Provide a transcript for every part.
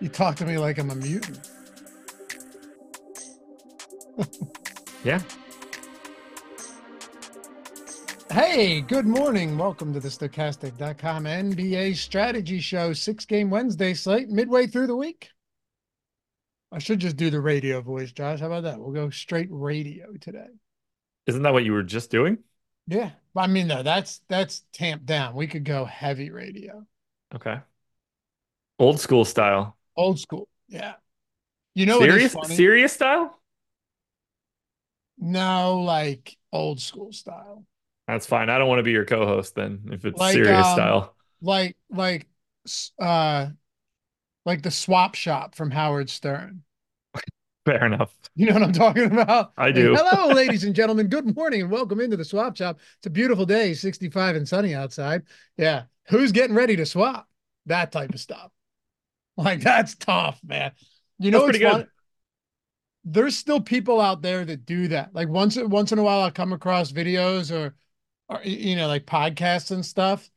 You talk to me like I'm a mutant. Yeah. Hey, good morning. Welcome to the Stokastic.com NBA strategy show, six game Wednesday slate, midway through the week. I should just do the radio voice, Josh. How about that? We'll go straight radio today. Isn't that what you were just doing? Yeah. I mean, no, that's that's tamped down. We could go heavy radio. Okay. Old school style. Old school. Yeah. You know Sirius Sirius style? No, like old school style. That's fine. I don't want to be your co-host then if it's Like, serious um, style. Like like uh like the swap shop from Howard Stern. Fair enough. You know what I'm talking about? I do. Hello, ladies and gentlemen. Good morning and welcome into the swap shop. It's a beautiful day, 65 and sunny outside. Yeah. Who's getting ready to swap? That type of stuff. Like that's tough, man. You know That's pretty good. fun? There's still people out there that do that. Like once once in a while I'll come across videos or or you know, like podcasts and stuff.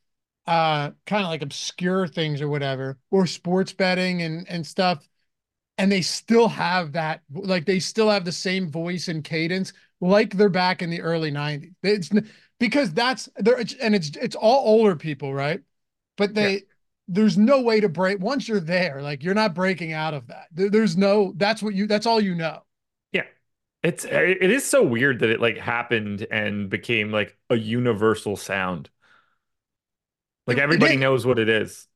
Uh kind of like obscure things or whatever, or sports betting and and stuff and they still have that like they still have the same voice and cadence like they're back in the early 90s it's because that's there and it's it's all older people right but they there's no way to break once you're there like you're not breaking out of that There- there's no that's what you that's all you know Yeah. It's eh, it is so weird that it like happened and became like a universal sound. Like It- it everybody is. knows what it is.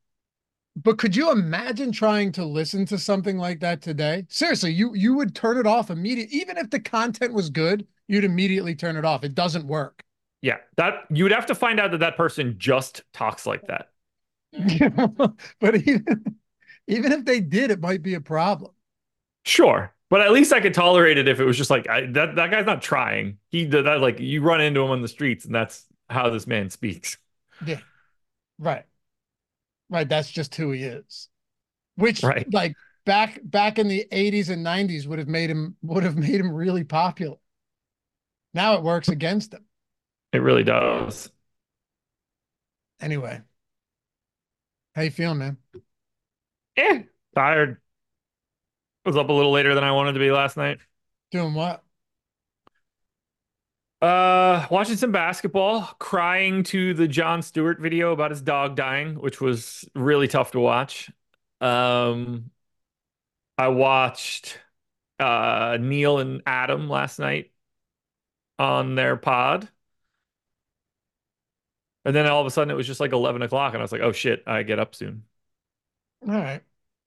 but could you imagine trying to listen to something like that today seriously you you would turn it off immediately even if the content was good you'd immediately turn it off it doesn't work Yeah. That you would have to find out that that person just talks like that. but even even if they did, it might be a problem. Sure. But at least I could tolerate it if it was just like I, that that guy's not trying. He did that like you run into him on the streets and that's how this man speaks. Yeah. Right. Right. That's just who he is. Which Right. like back back in the 80s and 90s would have made him would have made him really popular. Now it works against him. It really does. Anyway. How you feeling, man? Eh, tired. Was up a little later than I wanted to be last night. Doing what? Uh, watching some basketball, crying to the Jon Stewart video about his dog dying, which was really tough to watch. Um, I watched uh Neil and Adam last night on their pod. And then all of a sudden it was just like 11 o'clock, and I was like, oh shit, I get up soon. All right.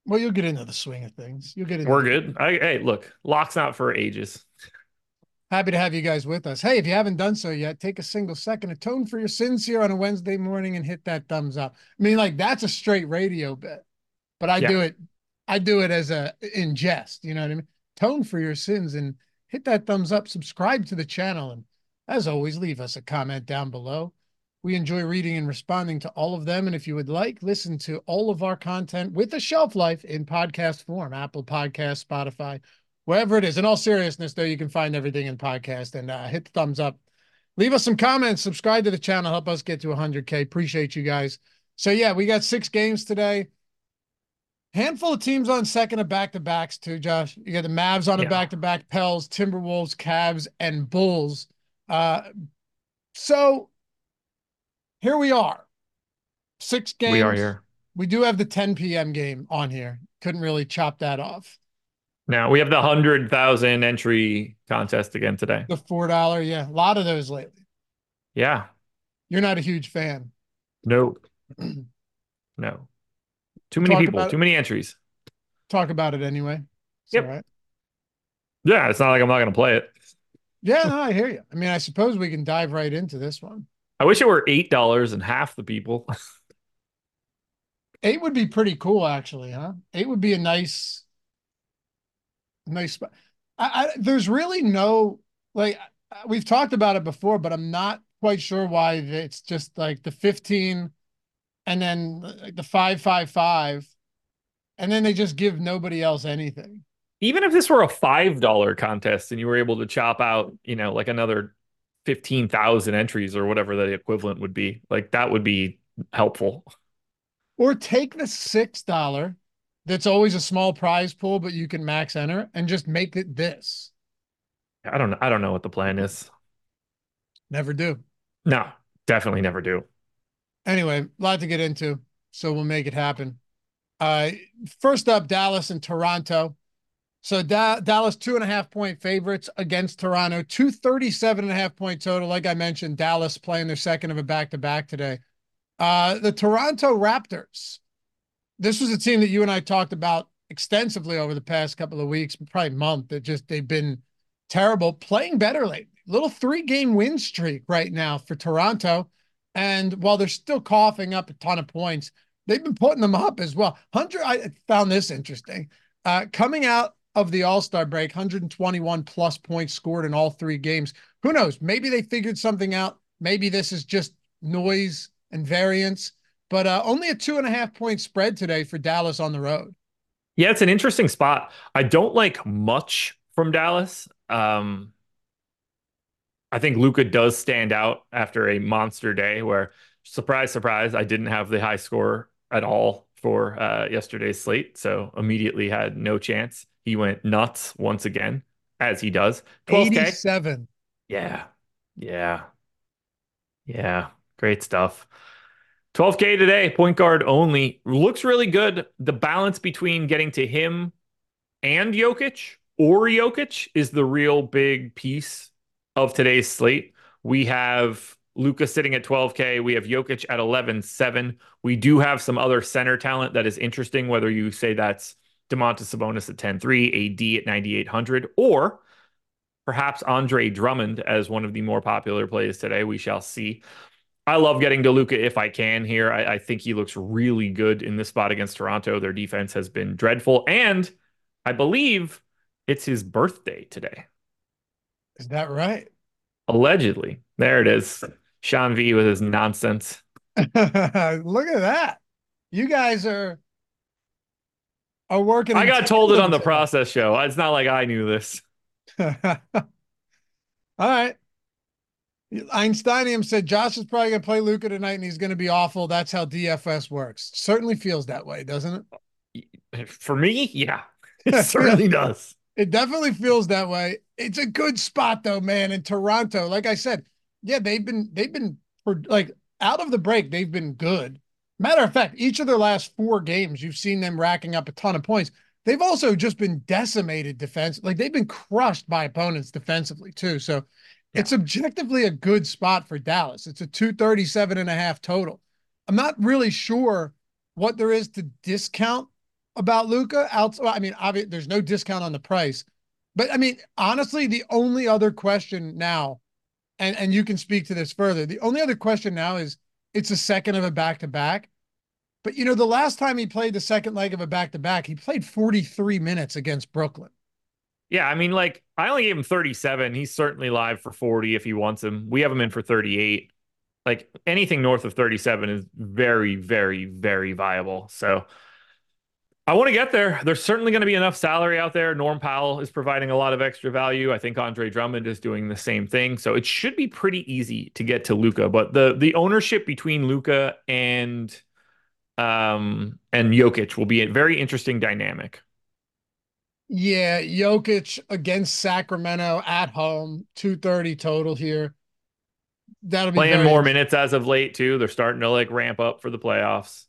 Well, you'll get into the swing of things. You'll get into We're good. I, hey, look, lock's not for ages. Happy to have you guys with us. Hey, if you haven't done so yet, take a single second, atone for your sins here on a Wednesday morning and hit that thumbs up. I mean, like that's a straight radio bit, but I Yeah. do it, I do it as a in jest. You know what I mean? Tone for your sins and hit that thumbs up, subscribe to the channel, and as always, leave us a comment down below. We enjoy reading and responding to all of them. And if you would like, listen to all of our content with a shelf life in podcast form, Apple Podcast, Spotify, wherever it is. In all seriousness, though, you can find everything in podcast and uh, hit the thumbs up. Leave us some comments, subscribe to the channel, help us get to 100K. Appreciate you guys. So, yeah, we got six games today. Handful of teams on second of back to backs, too, Josh. You got the Mavs on a back to back, Pels, Timberwolves, Cavs, and Bulls. Uh, so, here we are. Six games. We are here. We do have the 10 p.m. game on here couldn't really chop that off. Now we have the hundred thousand entry contest again today. The four dollar, yeah, a lot of those lately. Yeah, you're not a huge fan. No, no, too many Talk people, too many entries. Talk about it anyway. It's yep. Yeah, it's not like I'm not going to play it. Yeah, no, I hear you. I mean, I suppose we can dive right into this one. I wish it were eight dollars and half the people. Eight would be pretty cool, actually, huh? Eight would be a nice, nice spot. I, I, there's really no like we've talked about it before, but I'm not quite sure why it's just like the 15 and then like the 555 and then they just give nobody else anything. Even if this were a $5 contest and you were able to chop out, you know, like another 15,000 entries or whatever the equivalent would be, like that would be helpful. Or take the six dollar that's always a small prize pool, but you can max enter and just make it this. I don't know. I don't know what the plan is. Never do. No, definitely never do. Anyway, a lot to get into, so we'll make it happen. Uh, first up, Dallas and Toronto. So da- Dallas two and a half point favorites against Toronto, 237 and a half point total. Like I mentioned, Dallas playing their second of a back to back today. Uh, the Toronto Raptors. This was a team that you and I talked about extensively over the past couple of weeks, probably month. That just they've been terrible, playing better lately. Little three game win streak right now for Toronto. And while they're still coughing up a ton of points, they've been putting them up as well. Hunter, I found this interesting. Uh, coming out of the All Star break, 121 plus points scored in all three games. Who knows? Maybe they figured something out. Maybe this is just noise and variance, but uh, only a two and a half point spread today for Dallas on the road. Yeah, it's an interesting spot. I don't like much from Dallas. Um, I think Luka does stand out after a monster day where, surprise, surprise, I didn't have the high score at all for uh, yesterday's slate. So immediately had no chance. He went nuts once again, as he does. 12K. 87. Yeah. Yeah. Yeah. Great stuff. 12K today, point guard only. Looks really good. The balance between getting to him and Jokic or Jokic is the real big piece of today's slate. We have Luka sitting at 12K. We have Jokic at 11.7. We do have some other center talent that is interesting, whether you say that's Domantas Sabonis at 10.3, AD at 9,800, or perhaps Andre Drummond as one of the more popular plays today. We shall see. I love getting to Luka if I can here. I, I, think he looks really good in this spot against Toronto. Their defense has been dreadful. And I believe it's his birthday today. Is that right? Allegedly. There it is. Sean V with his nonsense. Look at that. You guys are are working. I got told it on the process show. It's not like I knew this. All right. Einsteinium said Josh is probably going to play Luka tonight and he's going to be awful. That's how DFS works. Certainly feels that way, doesn't it? For me, yeah, it certainly does. It definitely feels that way. It's a good spot though, man. In Toronto, like I said, yeah, they've been they've been for like out of the break, they've been good. Matter of fact, each of their last four games, you've seen them racking up a ton of points. They've also just been decimated defense. Like they've been crushed by opponents defensively too. So yeah. It's objectively a good spot for Dallas. It's a 237 and a half total. I'm not really sure what there is to discount about Luka. I mean, obviously, there's no discount on the price, but I mean, honestly, the only other question now, and and you can speak to this further. The only other question now is it's a second of a back to back, but you know, the last time he played the second leg of a back to back, he played 43 minutes against Brooklyn. Yeah, I mean, like I only gave him 37. He's certainly live for 40 if he wants him. We have him in for 38. Like anything north of 37 is very, very, very viable. So I want to get there. There's certainly going to be enough salary out there. Norm Powell is providing a lot of extra value. I think Andre Drummond is doing the same thing. So it should be pretty easy to get to Luka. But the the ownership between Luka and um and Jokic will be a very interesting dynamic. Yeah, Jokic against Sacramento at home, 230 total here. That'll be playing more minutes as of late too. They're starting to like ramp up for the playoffs.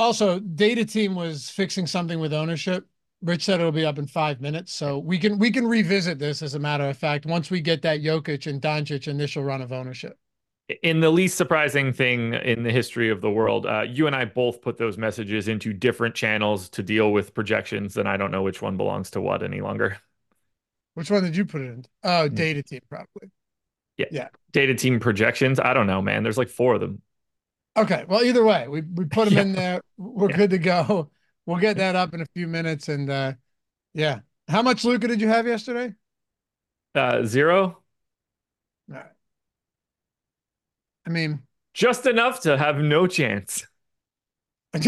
Also, data team was fixing something with ownership. Rich said it'll be up in five minutes, so we can we can revisit this as a matter of fact once we get that Jokic and Doncic initial run of ownership. In the least surprising thing in the history of the world, uh, you and I both put those messages into different channels to deal with projections, and I don't know which one belongs to what any longer. Which one did you put it in? Oh, hmm. data team, probably. Yeah. Yeah. Data team projections. I don't know, man. There's like four of them. Okay. Well, either way, we, we put them yeah. in there. We're yeah. good to go. We'll get that up in a few minutes. And uh yeah. How much Luka did you have yesterday? Uh zero. All right. I mean just enough to have no chance.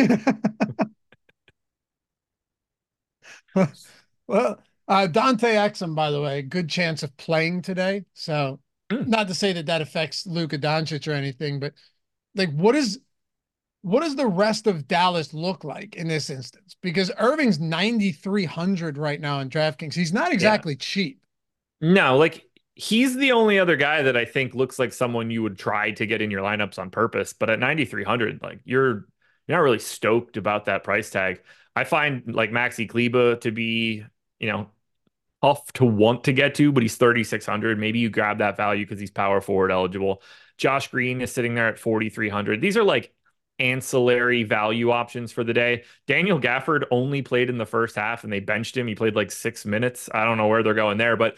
well, uh, Dante Exum, by the way, good chance of playing today. So, mm. not to say that that affects Luka Doncic or anything, but like, what is what does the rest of Dallas look like in this instance? Because Irving's 9,300 right now in DraftKings. He's not exactly yeah. cheap. No, like he's the only other guy that I think looks like someone you would try to get in your lineups on purpose. But at 9,300, like you're you're not really stoked about that price tag. I find like Maxi Kleber to be, you know, tough to want to get to, but he's 3,600. Maybe you grab that value because he's power forward eligible. Josh Green is sitting there at 4,300. These are like ancillary value options for the day. Daniel Gafford only played in the first half and they benched him. He played like six minutes. I don't know where they're going there, but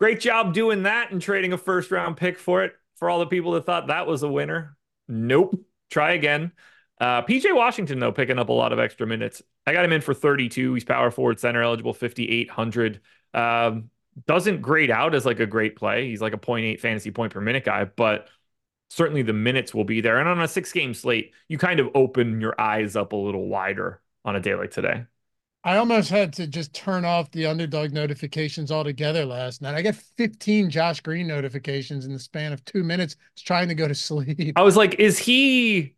great job doing that and trading a first round pick for it. For all the people that thought that was a winner, nope. Try again. Uh, PJ Washington, though, picking up a lot of extra minutes. I got him in for 32. He's power forward center eligible, 5,800. Um, doesn't grade out as like a great play. He's like a 0.8 fantasy point per minute guy, but certainly the minutes will be there. And on a six game slate, you kind of open your eyes up a little wider on a day like today. I almost had to just turn off the underdog notifications altogether last night. I got 15 Josh Green notifications in the span of two minutes It's trying to go to sleep. I was like, is he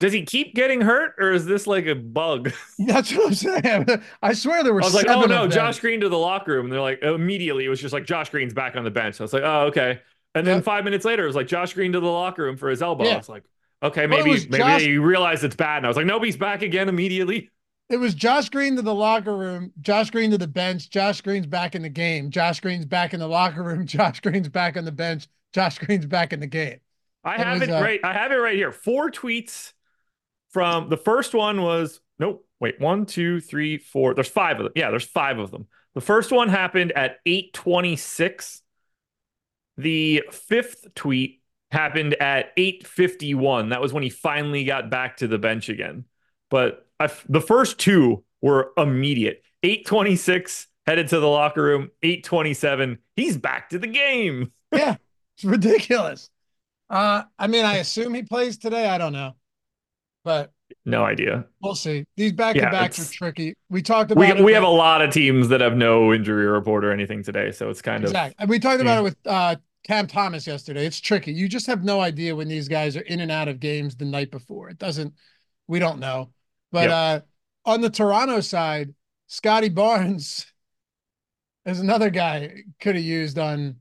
does he keep getting hurt or is this like a bug? That's what I'm saying. I swear there were. I was like, oh no, Josh Green to the locker room. And they're like, immediately it was just like Josh Green's back on the bench. I was like, oh okay. And then five minutes later, it was like Josh Green to the locker room for his elbow. Yeah. I was like, okay, maybe maybe Josh... you realize it's bad. And I was like, nobody's back again immediately. It was Josh Green to the locker room, Josh Green to the bench, Josh Green's back in the game, Josh Green's back in the locker room, Josh Green's back on the bench, Josh Green's back in the game. I it have was, it uh, right. I have it right here. Four tweets from the first one was nope. Wait, one, two, three, four. There's five of them. Yeah, there's five of them. The first one happened at 826 the fifth tweet happened at 8:51. That was when he finally got back to the bench again. But the first two were immediate. 8:26 headed to the locker room. 8:27 he's back to the game. yeah, it's ridiculous. Uh, I mean, I assume he plays today. I don't know, but no idea. We'll see. These back to backs are tricky. We talked about. We, it we have a lot of teams that have no injury report or anything today, so it's kind exactly. of. And we talked about yeah. it with uh, Cam Thomas yesterday. It's tricky. You just have no idea when these guys are in and out of games the night before. It doesn't. We don't know. But yep. uh, on the Toronto side, Scotty Barnes is another guy could have used on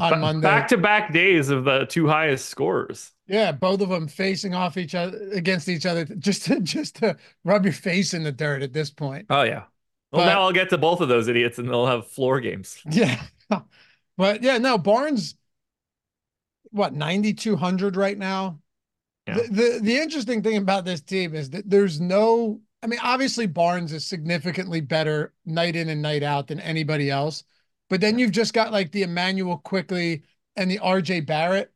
on Monday. Back to back days of the two highest scores. Yeah, both of them facing off each other against each other just to just to rub your face in the dirt at this point. Oh yeah. Well, but, now I'll get to both of those idiots and they'll have floor games. Yeah. But yeah, no, Barnes what 9200 right now yeah. the, the the interesting thing about this team is that there's no i mean obviously barnes is significantly better night in and night out than anybody else but then you've just got like the Immanuel Quickley and the rj barrett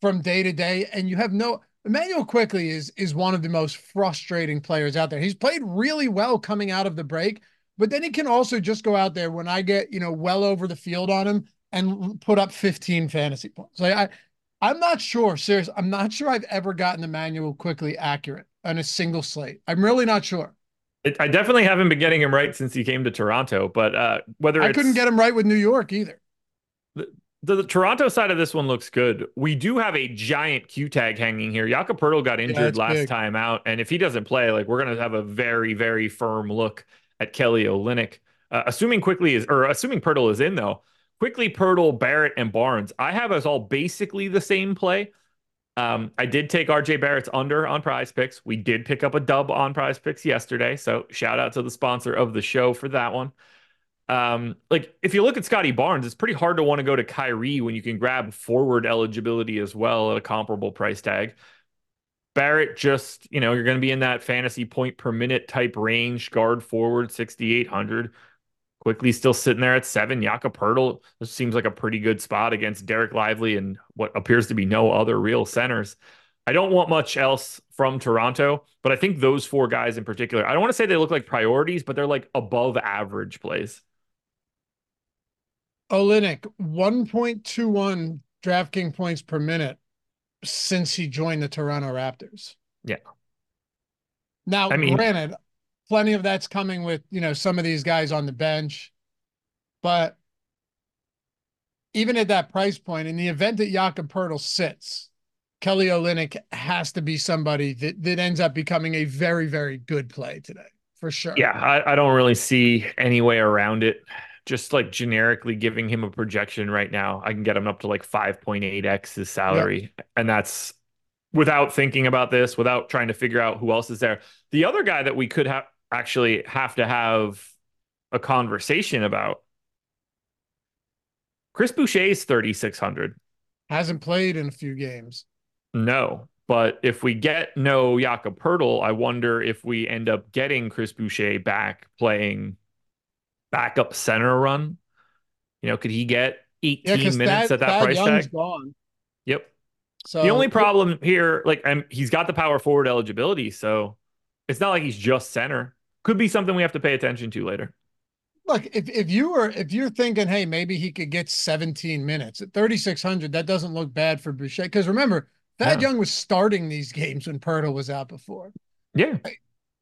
from day to day and you have no Immanuel Quickley is is one of the most frustrating players out there. He's played really well coming out of the break, but then he can also just go out there when I get, you know, well over the field on him and put up 15 fantasy points. Like I I'm not sure. Seriously, I'm not sure I've ever gotten Immanuel Quickley accurate on a single slate. I'm really not sure. It, I definitely haven't been getting him right since he came to Toronto. But uh, whether I couldn't get him right with New York either. The, the, the, Toronto side of this one looks good. We do have a giant Q tag hanging here. Jakob Poeltl got injured yeah, last big. time out, and if he doesn't play, like we're gonna have a very very firm look at Kelly Olynyk. Uh, assuming quickly is or assuming Poeltl is in though, Quickley Poeltl, Barrett, and Barnes, I have us all basically the same play. Um, I did take RJ Barrett's under on PrizePicks. We did pick up a dub on PrizePicks yesterday. So shout out to the sponsor of the show for that one. Um, like if you look at Scotty Barnes, it's pretty hard to want to go to Kyrie when you can grab forward eligibility as well at a comparable price tag. Barrett just, you know, you're going to be in that fantasy point per minute type range, guard forward 6,800. Quickley still sitting there at seven. Jakob this seems like a pretty good spot against Dereck Lively and what appears to be no other real centers. I don't want much else from Toronto, but I think those four guys in particular, I don't want to say they look like priorities, but they're like above average plays. Olynyk, 1.21 DraftKings points per minute since he joined the Toronto Raptors. Yeah. Now, I mean- granted, plenty of that's coming with, you know, some of these guys on the bench, but even at that price point, in the event that Jakob Poeltl sits, Kelly Olynyk has to be somebody that, that ends up becoming a very, very good play today, for sure. Yeah, I, I don't really see any way around it. Just like generically giving him a projection right now, I can get him up to like 5.8x his salary. And that's without thinking about this, without trying to figure out who else is there. The other guy that we could have actually have to have a conversation about Chris Boucher is 3,600. Hasn't played in a few games. No. But if we get no Jakob Poeltl, I wonder if we end up getting Chris Boucher back playing backup center run. You know, could he get 18 Yeah, minutes that, at that Thad price Young's tag? gone. Yep. So the only problem here, like, I'm, he's got the power forward eligibility, so it's not like he's just center. Could be something we have to pay attention to later. Look, if if you were if you're thinking, hey, maybe he could get 17 minutes at 3600, that doesn't look bad for Boucher. Because remember, Thad Yeah. Young was starting these games when Poeltl was out before. Yeah.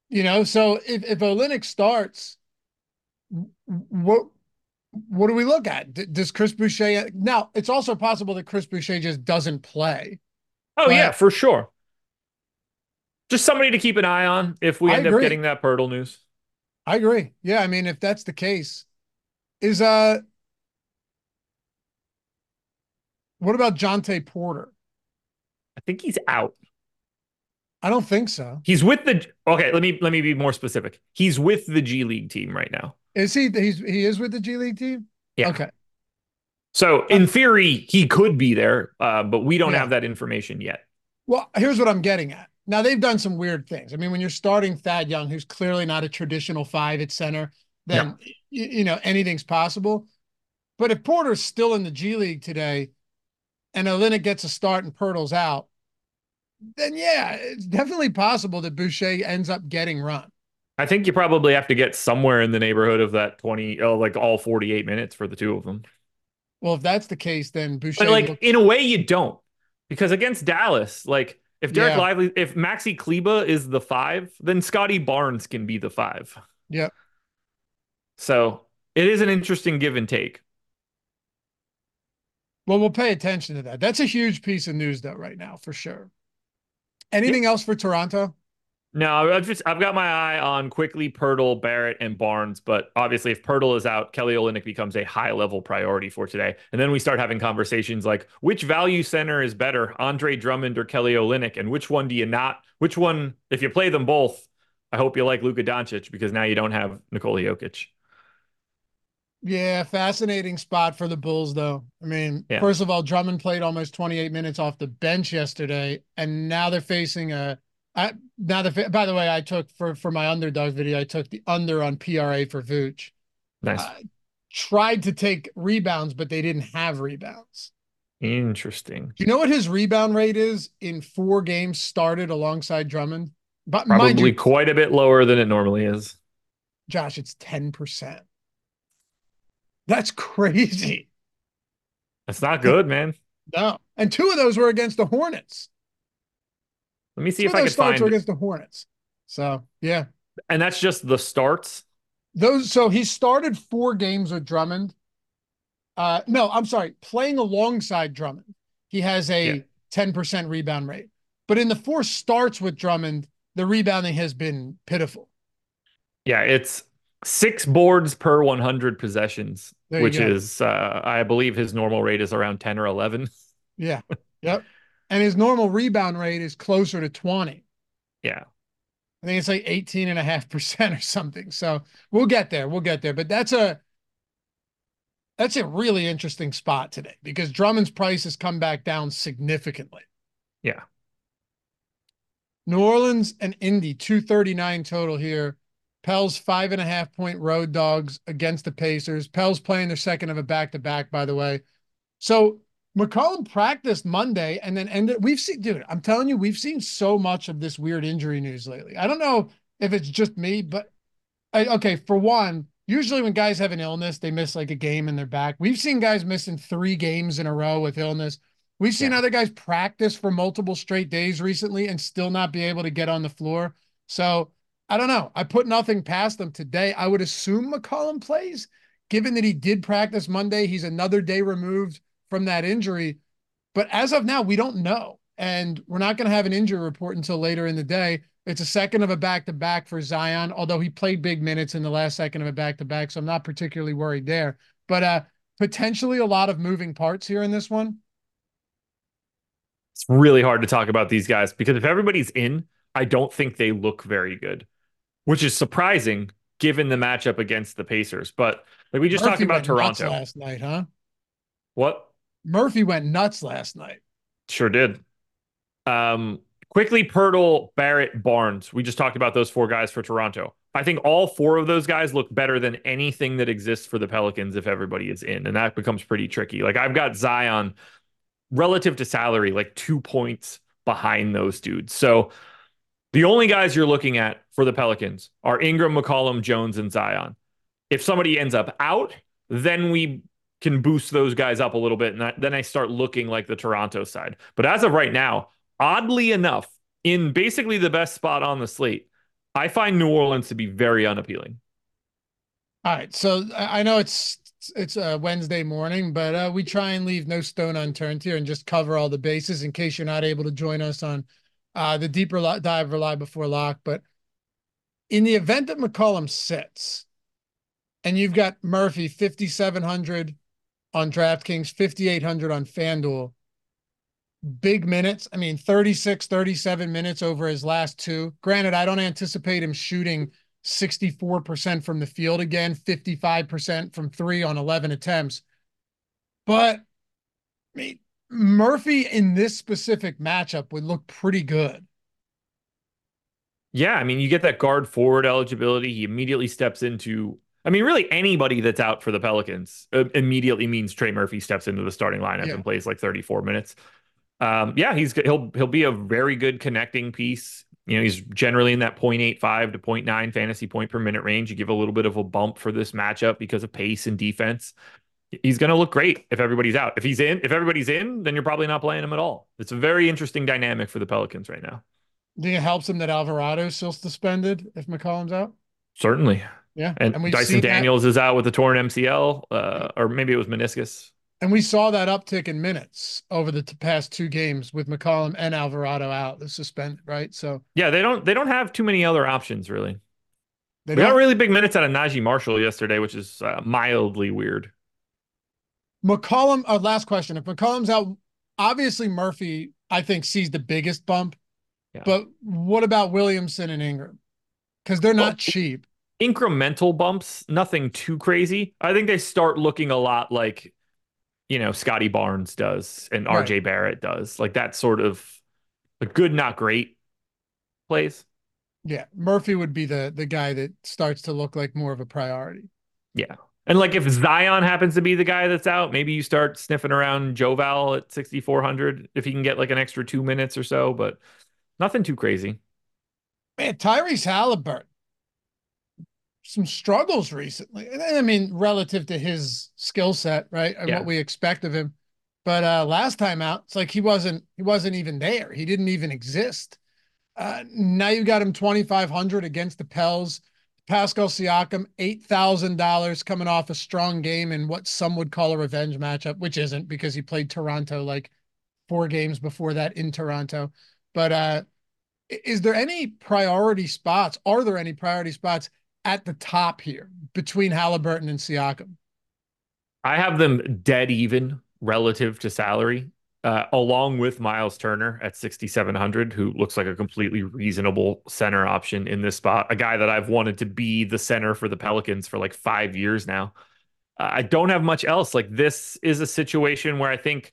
You know, so if if Olynyk starts, what what do we look at? D- does Chris Boucher now? It's also possible that Chris Boucher just doesn't play. Oh, yeah, for sure. Just somebody to keep an eye on if we I end up getting that Poeltl news. I agree. Yeah, I mean, if that's the case, is uh, what about Jontay Porter? I think he's out. I don't think so. He's with the okay. Let me let me be more specific. He's with the G League team right now. Is he? He's he is with the G League team. Yeah. Okay. So in theory, he could be there, uh, but we don't Yeah. have that information yet. Well, here's what I'm getting at. Now they've done some weird things. I mean, when you're starting Thad Young, who's clearly not a traditional five at center, then y- you know anything's possible. But if Porter's still in the G League today, and Olynyk gets a start and Poeltl's out, then yeah, it's definitely possible that Boucher ends up getting run. I think you probably have to get somewhere in the neighborhood of that 20, oh, like all 48 minutes for the two of them. Well, if that's the case, then Boucher. But like in a way, you don't because against Dallas, like if Dereck Yeah. Lively, if Maxi Kleber is the five, then Scotty Barnes can be the five. Yep. So it is an interesting give and take. well, we'll pay attention to that. That's a huge piece of news, though, right now for sure. Anything else for Toronto? No, I've just I've got my eye on Quickley Poeltl, Barrett, and Barnes, but obviously if Poeltl is out, Kelly Olynyk becomes a high level priority for today. And then we start having conversations like which value center is better, Andre Drummond or Kelly Olynyk, and which one do you not? Which one, if you play them both, I hope you like Luka Doncic because now you don't have Nikola Jokic. Yeah, fascinating spot for the Bulls, though. I mean, Yeah. first of all, Drummond played almost 28 minutes off the bench yesterday, and now they're facing a. I, now the by the way, I took for for my underdog video, I took the under on PRA for Vooch. Nice. Uh, tried to take rebounds, but they didn't have rebounds. Interesting. Do you know what his rebound rate is in four games started alongside Drummond? But Probably you, quite a bit lower than it normally is. Josh, it's 10%. That's crazy. That's not good, man. No. And two of those were against the Hornets. Let me see if I can starts find against the Hornets. So yeah. and that's just the starts. Those so he started four games with Drummond. Uh no, I'm sorry, playing alongside Drummond. He has a Yeah. 10% rebound rate. But in the four starts with Drummond, the rebounding has been pitiful. Yeah, it's six boards per 100 possessions, which go. is, uh, I believe his normal rate is around 10 or 11. Yeah. Yep. And his normal rebound rate is closer to 20. Yeah. I think it's like 18 and a half percent or something. So we'll get there. We'll get there. But that's a that's a really interesting spot today because Drummond's price has come back down significantly. Yeah. New Orleans and Indy, 239 total here. Pels five and a half point road dogs against the Pacers. Pels playing their second of a back to back, by the way. So McCollum practiced Monday and then ended. We've seen, dude, I'm telling you, we've seen so much of this weird injury news lately. I don't know if it's just me, but I, okay, for one, usually when guys have an illness, they miss like a game and they're back. We've seen guys missing three games in a row with illness. We've seen yeah. other guys practice for multiple straight days recently and still not be able to get on the floor. So I don't know. I put nothing past them today. I would assume McCollum plays, given that he did practice Monday. He's another day removed from that injury. But as of now, we don't know. And we're not going to have an injury report until later in the day. It's a second of a back to back for Zion, although he played big minutes in the last second of a back to back. So I'm not particularly worried there. But uh, potentially a lot of moving parts here in this one. It's really hard to talk about these guys because if everybody's in, I don't think they look very good, which is surprising given the matchup against the Pacers. But like we just Murphy talked about Toronto last night, huh? What? Murphy went nuts last night. Sure did. Um, Quickley, Poeltl, Barrett, Barnes. We just talked about those four guys for Toronto. I think all four of those guys look better than anything that exists for the Pelicans if everybody is in, and that becomes pretty tricky. Like I've got Zion relative to salary, like two points behind those dudes. So the only guys you're looking at for the Pelicans are Ingram, McCollum, Jones, and Zion. If somebody ends up out, then we can boost those guys up a little bit. And that, then I start looking like the Toronto side. But as of right now, oddly enough, in basically the best spot on the slate, I find New Orleans to be very unappealing. All right. So I know it's it's a Wednesday morning, but uh, we try and leave no stone unturned here and just cover all the bases in case you're not able to join us on uh, the deeper dive rely before lock. But in the event that McCollum sits and you've got Murphy 5,700 on DraftKings, 5,800 on FanDuel. Big minutes. I mean, 36, 37 minutes over his last two. Granted, I don't anticipate him shooting 64% from the field again, 55% from three on 11 attempts. But I mean, Murphy in this specific matchup would look pretty good. Yeah, I mean, you get that guard forward eligibility. He immediately steps into I mean, really anybody that's out for the Pelicans uh, immediately means Trey Murphy steps into the starting lineup yeah. and plays like 34 minutes. Um, yeah, he's he'll he'll be a very good connecting piece. You know, he's generally in that 0.85 to 0.9 fantasy point per minute range. You give a little bit of a bump for this matchup because of pace and defense. He's going to look great if everybody's out. If he's in, if everybody's in, then you're probably not playing him at all. It's a very interesting dynamic for the Pelicans right now. Do you think it helps him that Alvarado's still suspended if McCollum's out? Certainly. Yeah. And, and Dyson Daniels that. is out with a torn MCL, uh, or maybe it was meniscus. And we saw that uptick in minutes over the t- past two games with McCollum and Alvarado out, the suspended, right? So yeah, they don't they don't have too many other options really. They we got really big minutes out of Naji Marshall yesterday, which is uh, mildly weird. McCollum, uh, last question. If McCollum's out, obviously Murphy, I think, sees the biggest bump. Yeah. But what about Williamson and Ingram? Because they're not well, cheap incremental bumps, nothing too crazy. I think they start looking a lot like, you know, Scotty Barnes does and right. RJ Barrett does. Like that sort of a good, not great plays. Yeah. Murphy would be the the guy that starts to look like more of a priority. Yeah. And like if Zion happens to be the guy that's out, maybe you start sniffing around Joval at 6,400 if he can get like an extra two minutes or so, but nothing too crazy. Man, Tyrese Halliburton some struggles recently. And I mean, relative to his skill set, right? And yeah. what we expect of him. But uh last time out, it's like he wasn't he wasn't even there. He didn't even exist. Uh now you got him 2500 against the Pels. Pascal Siakam, $8,000 coming off a strong game in what some would call a revenge matchup, which isn't because he played Toronto like four games before that in Toronto. But uh is there any priority spots? Are there any priority spots at the top here between Halliburton and Siakam? I have them dead even relative to salary. uh, along with Miles Turner at 6,700, who looks like a completely reasonable center option in this spot. A guy that I've wanted to be the center for the Pelicans for like five years now. Uh, I don't have much else. Like this is a situation where I think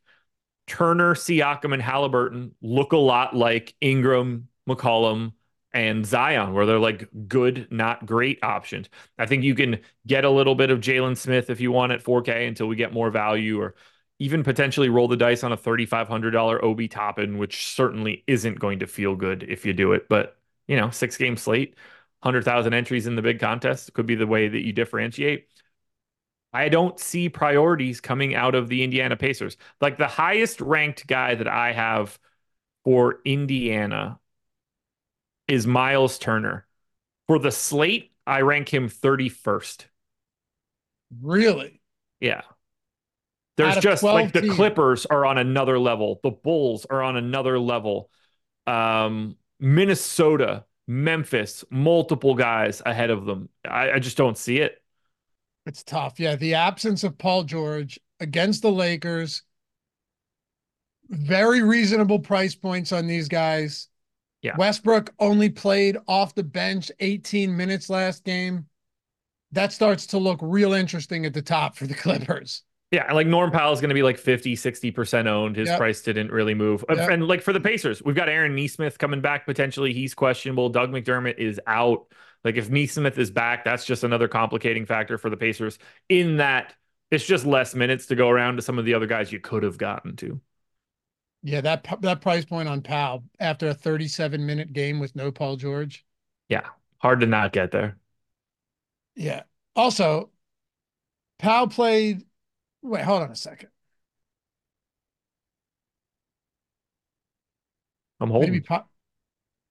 Turner, Siakam, and Halliburton look a lot like Ingram, McCollum, and Zion, where they're like good, not great options. I think you can get a little bit of Jalen Smith if you want at 4K until we get more value, or even potentially roll the dice on a $3,500 Obi Toppin, which certainly isn't going to feel good if you do it. But, you know, six game slate, 100,000 entries in the big contest could be the way that you differentiate. I don't see priorities coming out of the Indiana Pacers. Like the highest ranked guy that I have for Indiana is Miles Turner. For the slate, I rank him 31st. Really? Yeah. There's just like the teams. Clippers are on another level. The Bulls are on another level. Um, Minnesota, Memphis, multiple guys ahead of them. I, I just don't see it. It's tough. Yeah. The absence of Paul George against the Lakers, very reasonable price points on these guys. Yeah. Westbrook only played off the bench 18 minutes last game. That starts to look real interesting at the top for the Clippers. Yeah, like Norm Powell is going to be like 50, 60% owned. His yep. price didn't really move. Uh, yep. And like for the Pacers, we've got Aaron Nesmith coming back potentially. He's questionable. Doug McDermott is out. Like if Nesmith is back, that's just another complicating factor for the Pacers in that it's just less minutes to go around to some of the other guys you could have gotten to. Yeah, that that price point on Powell after a 37 minute game with no Paul George. Yeah, hard to not get there. Yeah. Also, Powell played. Wait, hold on a second. I'm holding. Maybe pop.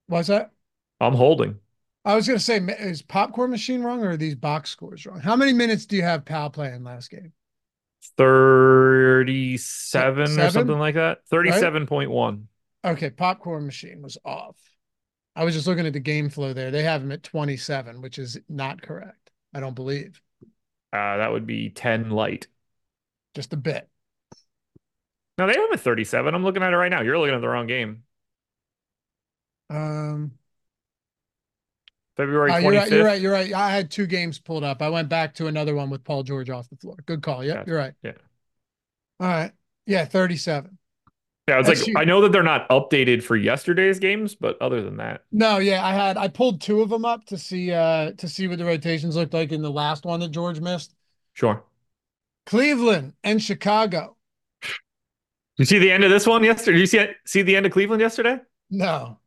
What's that? I'm holding. I was going to say, is popcorn machine wrong or are these box scores wrong? How many minutes do you have Powell playing last game? 37 Seven? or something like that. 37.1. Right? Okay, popcorn machine was off. I was just looking at the game flow there. They have him at 27, which is not correct. I don't believe. Uh, that would be 10 light. Just a bit. No, they have at 37. I'm looking at it right now. You're looking at the wrong game. Um February 25th. Uh, you're, right, you're right. You're right. I had two games pulled up. I went back to another one with Paul George off the floor. Good call. Yep, yeah, you're right. Yeah. All right. Yeah, 37. Yeah, it's like I know that they're not updated for yesterday's games, but other than that. No, yeah, I had I pulled two of them up to see uh to see what the rotations looked like in the last one that George missed. Sure. Cleveland and Chicago. Did you see the end of this one yesterday? Did you see see the end of Cleveland yesterday? No.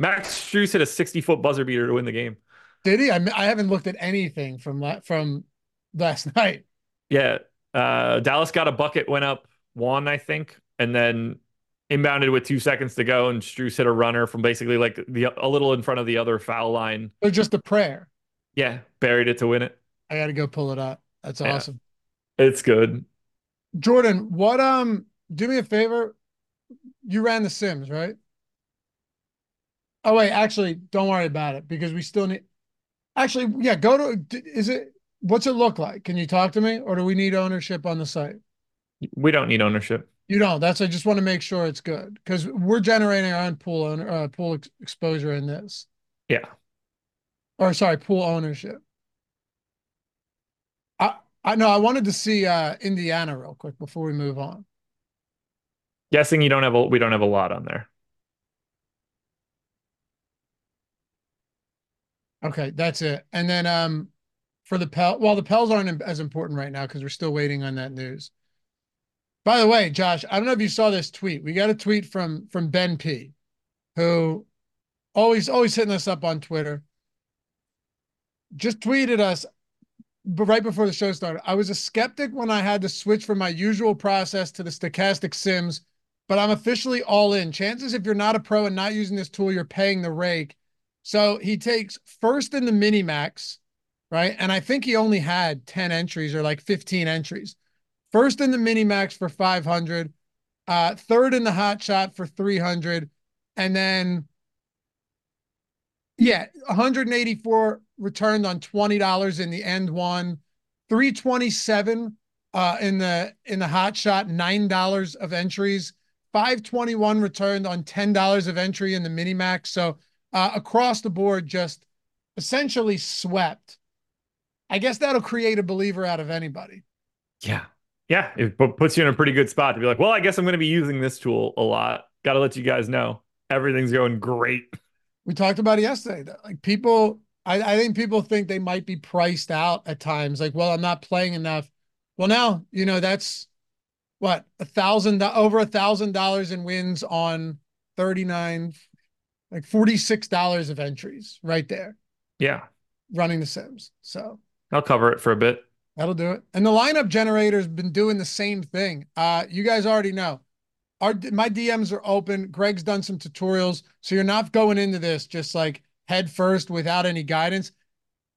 Max Strus hit a 60 foot buzzer beater to win the game. Did he? I, I haven't looked at anything from from last night. Yeah. Uh, Dallas got a bucket, went up one, I think, and then inbounded with two seconds to go, and Strus hit a runner from basically like the a little in front of the other foul line. Or just a prayer. Yeah, buried it to win it. I got to go pull it up. That's yeah. awesome. It's good. Jordan, what um? Do me a favor. You ran the Sims, right? Oh wait, actually, don't worry about it because we still need. Actually, yeah, go to. Is it? What's it look like? Can you talk to me, or do we need ownership on the site? We don't need ownership. You don't. That's. I just want to make sure it's good because we're generating our own pool owner, uh, pool ex- exposure in this. Yeah. Or sorry, pool ownership. I I know I wanted to see uh Indiana real quick before we move on. Guessing you don't have a we don't have a lot on there. Okay, that's it. And then um for the Pel, well, the Pels aren't as important right now because we're still waiting on that news. By the way, Josh, I don't know if you saw this tweet. We got a tweet from from Ben P, who always always hitting us up on Twitter. Just tweeted us, but right before the show started. I was a skeptic when I had to switch from my usual process to the Stokastic sims, but I'm officially all in. Chances if you're not a pro and not using this tool, you're paying the rake. So he takes first in the mini max, right? And I think he only had 10 entries or like 15 entries. First in the mini max for 500, uh, third in the hot shot for 300, and then yeah, 184 returned on $20 in the end one, 327 uh, in the in the hot shot, nine dollars of entries, 521 returned on $10 of entry in the mini max. So uh, across the board, just essentially swept. I guess that'll create a believer out of anybody. Yeah. Yeah. It puts you in a pretty good spot to be like, well, I guess I'm going to be using this tool a lot. Got to let you guys know everything's going great. We talked about it yesterday. That, like people, I, I think people think they might be priced out at times. Like, well, I'm not playing enough. Well, now, you know, that's what a thousand over a thousand dollars in wins on 39 like $46 of entries right there. Yeah. Running the sims so. I'll cover it for a bit. That'll do it. And the lineup generator's been doing the same thing. Uh you guys already know. Our my dms are open. Greg's done some tutorials so you're not going into this just like head first without any guidance.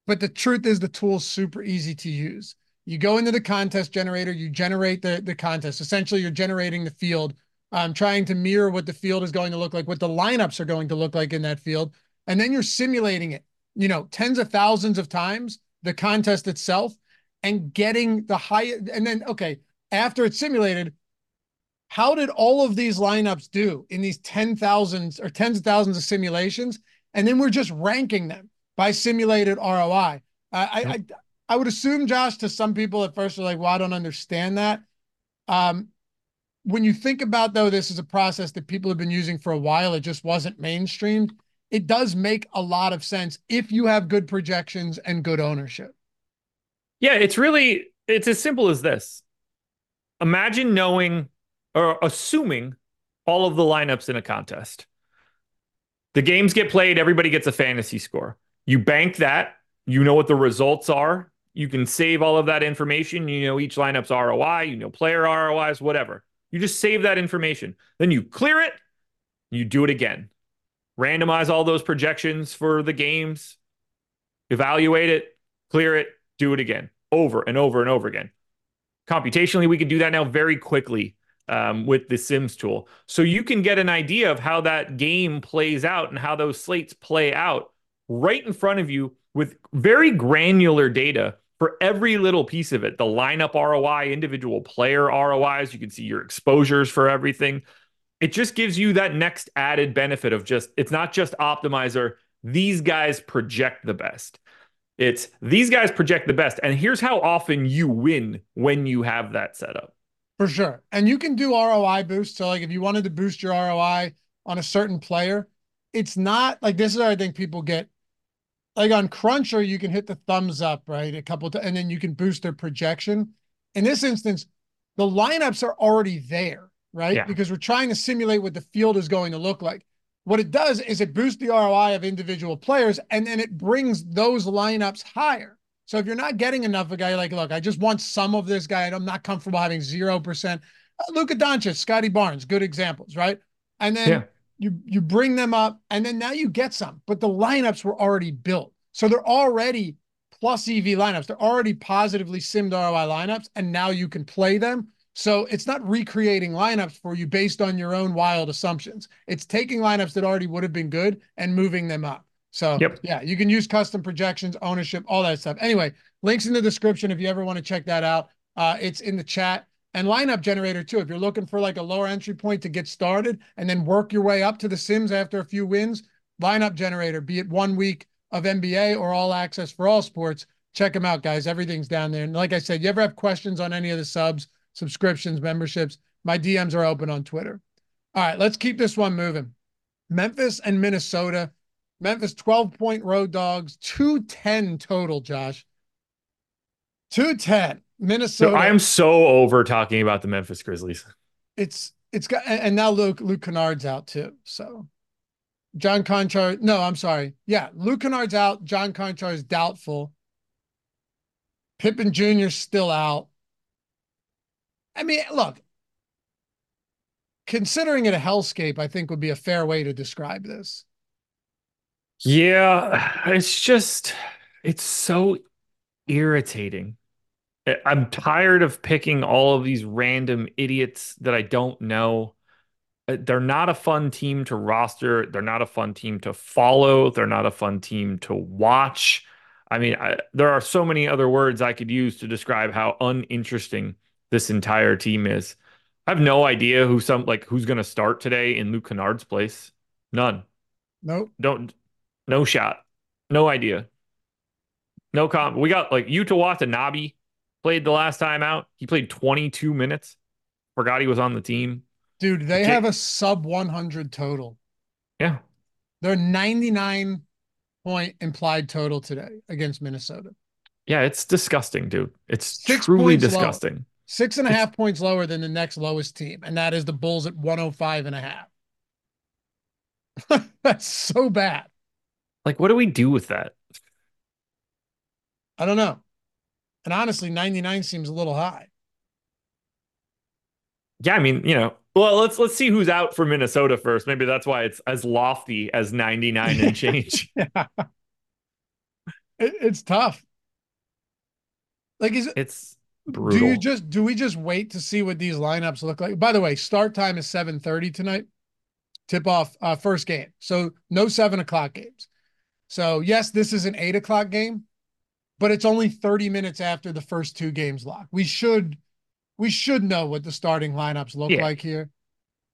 But the truth is the tool's super easy to use. You go into the contest generator, you generate the, the contest. Essentially, you're generating the field, um, trying to mirror what the field is going to look like, what the lineups are going to look like in that field. And then you're simulating it, you know, tens of thousands of times, the contest itself, and getting the high. And then, okay, after it's simulated, how did all of these lineups do in these 10,000s or tens of thousands of simulations? And then we're just ranking them by simulated ROI. I, I, I would assume, Josh, to some people at first are like, well, I don't understand that. Um, when you think about though, this is a process that people have been using for a while, it just wasn't mainstreamed. It does make a lot of sense if you have good projections and good ownership. Yeah, it's really it's as simple as this. Imagine knowing or assuming all of the lineups in a contest. The games get played, everybody gets a fantasy score. You bank that, you know what the results are, you can save all of that information. You know each lineup's ROI, you know player ROIs, whatever. You just save that information. Then you clear it, you do it again. Randomize all those projections for the games, evaluate it, clear it, do it again, over and over and over again. Computationally, we can do that now very quickly um, with the Sims tool. So you can get an idea of how that game plays out and how those slates play out right in front of you with very granular data for every little piece of it the lineup ROI, individual player ROIs, you can see your exposures for everything. It just gives you that next added benefit of just, it's not just optimizer. These guys project the best. It's these guys project the best. And here's how often you win when you have that setup. For sure. And you can do ROI boost. So, like, if you wanted to boost your ROI on a certain player, it's not like this is where I think people get like on Cruncher, you can hit the thumbs up, right? A couple times, and then you can boost their projection. In this instance, the lineups are already there, right? Yeah. Because we're trying to simulate what the field is going to look like. What it does is it boosts the ROI of individual players and then it brings those lineups higher. So if you're not getting enough, of a guy like, look, I just want some of this guy, and I'm not comfortable having 0%. Uh, Luka Doncic, Scottie Barnes, good examples, right? And then yeah you you bring them up, and then now you get some. But the lineups were already built, so they're already plus EV lineups. They're already positively simmed ROI lineups, and now you can play them. So it's not recreating lineups for you based on your own wild assumptions. It's taking lineups that already would have been good and moving them up. So yep. yeah, you can use custom projections, ownership, all that stuff. Anyway, links in the description if you ever want to check that out. Uh, it's in the chat and lineup generator too. If you're looking for like a lower entry point to get started and then work your way up to the Sims after a few wins, lineup generator, be it one week of NBA or all access for all sports, check them out, guys. Everything's down there. And like I said, you ever have questions on any of the subs, subscriptions, memberships, my DMs are open on Twitter. All right, let's keep this one moving. Memphis and Minnesota. Memphis 12 point road dogs, 210 total, Josh. 210. Minnesota. So I am so over talking about the Memphis Grizzlies. It's it's got and now Luke Luke Kennard's out too. So John Konchar, no, I'm sorry. Yeah, Luke Kennard's out. John Konchar is doubtful. Pippen Jr. still out. I mean, look, considering it a hellscape, I think would be a fair way to describe this. Yeah, it's just it's so irritating I'm tired of picking all of these random idiots that I don't know. Uh, they're not a fun team to roster. They're not a fun team to follow. They're not a fun team to watch. I mean, I, there are so many other words I could use to describe how uninteresting this entire team is. I have no idea who some like who's going to start today in Luke Kennard's place. None. Nope. Don't. No shot. No idea. No comp. We got like Yuta Watanabe played the last time out. He played 22 minutes. Forgot he was on the team. Dude, they have a sub 100 total. Yeah. They're 99 point implied total today against Minnesota. Yeah, it's disgusting, dude. It's Six truly disgusting. Lower. Six and a half points lower than the next lowest team, and that is the Bulls at 105 and a half. That's so bad. Like, what do we do with that? I don't know. And honestly, 99 seems a little high. Yeah, I mean, you know, well, let's let's see who's out for Minnesota first. Maybe that's why it's as lofty as 99 and change. yeah. It, it's tough. Like is it's brutal. Do you just do we just wait to see what these lineups look like? By the way, start time is 7:30 tonight. Tip off uh, first game. So no seven o'clock games. So yes, this is an eight o'clock game, but it's only 30 minutes after the first two games lock. We should we should know what the starting lineups look yeah. like here.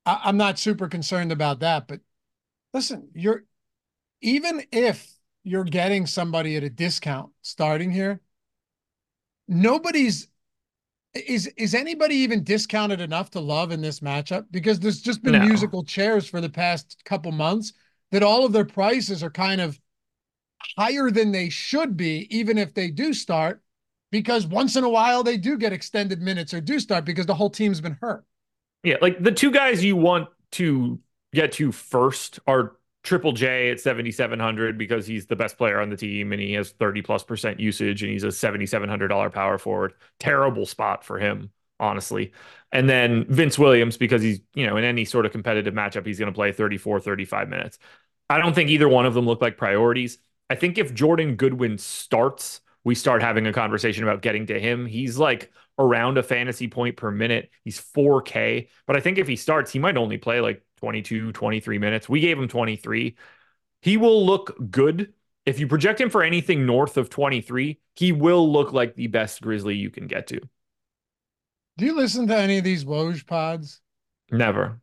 I, I'm not super concerned about that, but listen, you're even if you're getting somebody at a discount starting here, nobody's is is anybody even discounted enough to love in this matchup? Because there's just been no. musical chairs for the past couple months that all of their prices are kind of higher than they should be, even if they do start, because once in a while they do get extended minutes or do start because the whole team's been hurt. Yeah, like the two guys you want to get to first are Triple J at 7,700 because he's the best player on the team and he has 30 plus percent usage and he's a $7,700 power forward. Terrible spot for him, honestly. And then Vince Williams because he's, you know, in any sort of competitive matchup, he's going to play 34, 35 minutes. I don't think either one of them look like priorities. I think if Jordan Goodwin starts, we start having a conversation about getting to him. He's like around a fantasy point per minute. He's 4K. But I think if he starts, he might only play like 22, 23 minutes. We gave him 23. He will look good. If you project him for anything north of 23, he will look like the best Grizzly you can get to. Do you listen to any of these Woj pods? Never.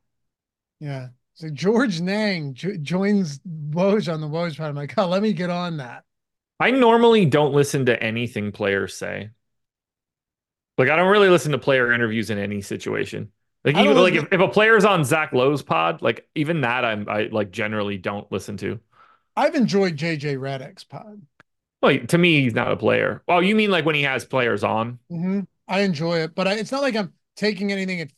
Yeah. So Georges Niang jo- joins Woj on the Woj pod. I'm like, oh, let me get on that. I normally don't listen to anything players say. Like I don't really listen to player interviews in any situation. Like even like if, if a player's on Zach Lowe's pod, like even that I'm I like generally don't listen to. I've enjoyed JJ Redick's pod. Well, to me, he's not a player. Well, you mean like when he has players on? Mm-hmm. I enjoy it, but I, it's not like I'm taking anything.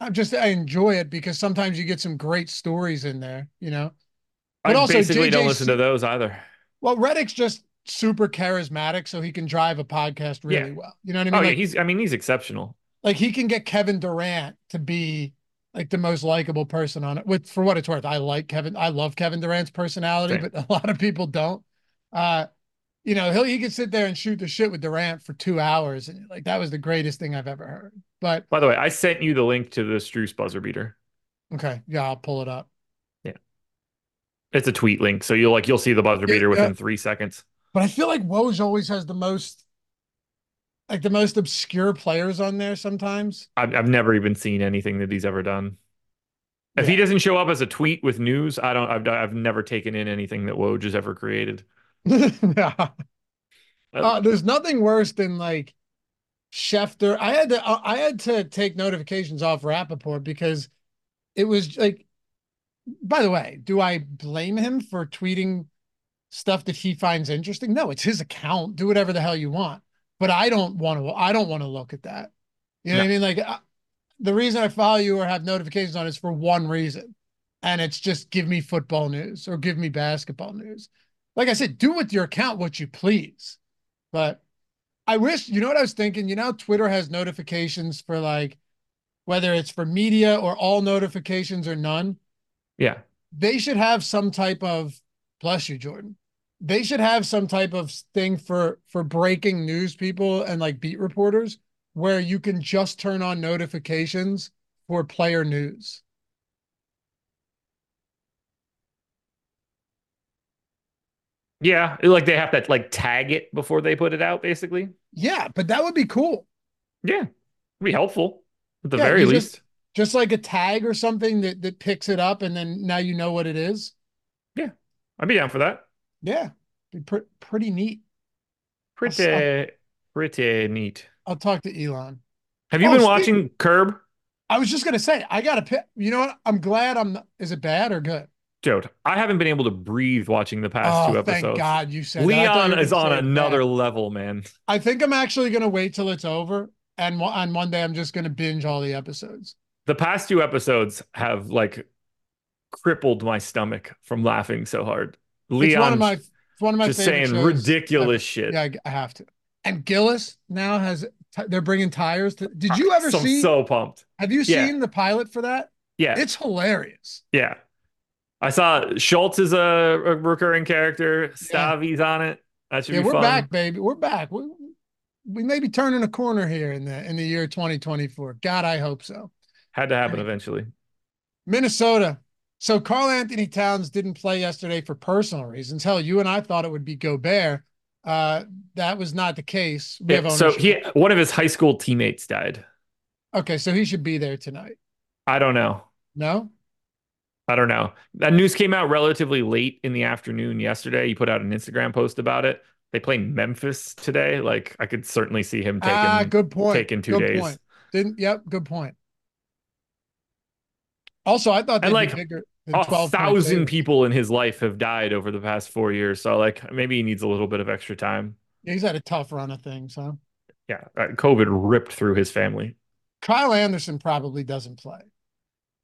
I'm just I enjoy it because sometimes you get some great stories in there, you know. But I also, basically JJ don't listen to those either. Well, Redick's just super charismatic, so he can drive a podcast really yeah. well. You know what I mean? Oh like, yeah, he's. I mean, he's exceptional. Like he can get Kevin Durant to be like the most likable person on it. With for what it's worth, I like Kevin. I love Kevin Durant's personality, Same. but a lot of people don't. Uh, you know, he'll he could sit there and shoot the shit with Durant for two hours, and like that was the greatest thing I've ever heard. But by the way, I sent you the link to the Strus buzzer beater. Okay, yeah, I'll pull it up. Yeah, it's a tweet link, so you'll like you'll see the buzzer beater within three seconds. But I feel like Woj always has the most like the most obscure players on there sometimes. I've, I've never even seen anything that he's ever done. If yeah. he doesn't show up as a tweet with news, I don't. I've I've never taken in anything that Woj has ever created. yeah. Uh, there's nothing worse than like Schefter. I had to I had to take notifications off Rappaport because it was like. By the way, do I blame him for tweeting stuff that he finds interesting? No, it's his account. Do whatever the hell you want but I don't want to. I don't want to look at that. You know no. what I mean? Like I, the reason I follow you or have notifications on is for one reason, and it's just give me football news or give me basketball news. Like I said, do with your account what you please. But I wish you know what I was thinking. You know, Twitter has notifications for like whether it's for media or all notifications or none. Yeah, they should have some type of. Bless you, Jordan they should have some type of thing for for breaking news people and like beat reporters where you can just turn on notifications for player news. Yeah, like they have to like tag it before they put it out, basically. Yeah, but that would be cool. Yeah, It'd be helpful at the yeah, very least. Just like a tag or something that that picks it up, and then now you know what it is. Yeah, I'd be down for that. Yeah, be pr- pretty neat. Pretty, I'll, pretty neat. I'll talk to Elon. Have you oh, been watching Curb? I was just gonna say I gotta pick. You know what? I'm glad I'm. Is it bad or good? Dude, I haven't been able to breathe watching the past oh, two episodes. Thank God you said Leon is on another bad. level, man. I think I'm actually gonna wait till it's over, and on Monday I'm just gonna binge all the episodes. The past two episodes have like crippled my stomach from laughing so hard. Leon, one of my, one of my just saying shows. ridiculous I, shit. Yeah, I have to. And Gillis now has they're bringing tires to. Did you ever so, see? So pumped. Have you yeah. seen the pilot for that? Yeah, it's hilarious. Yeah, I saw Schultz is a, a recurring character. Stavi's yeah. on it. That should yeah, be we're fun. back, baby. We're back. We, we may be turning a corner here in the in the year 2024. God, I hope so. Had to happen eventually. Minnesota. So Karl-Anthony Towns didn't play yesterday for personal reasons. Hell, you and I thought it would be Gobert. Uh, that was not the case. We yeah, so he one of his high school teammates died. Okay, so he should be there tonight. I don't know. No. I don't know. That news came out relatively late in the afternoon yesterday. He put out an Instagram post about it. They play Memphis today. Like I could certainly see him taking ah, good point. taking two good days. Point. Didn't yep, good point. Also, I thought and like a thousand people in his life have died over the past four years. So like maybe he needs a little bit of extra time. Yeah, he's had a tough run of things, huh? Yeah, uh, COVID ripped through his family. Kyle Anderson probably doesn't play.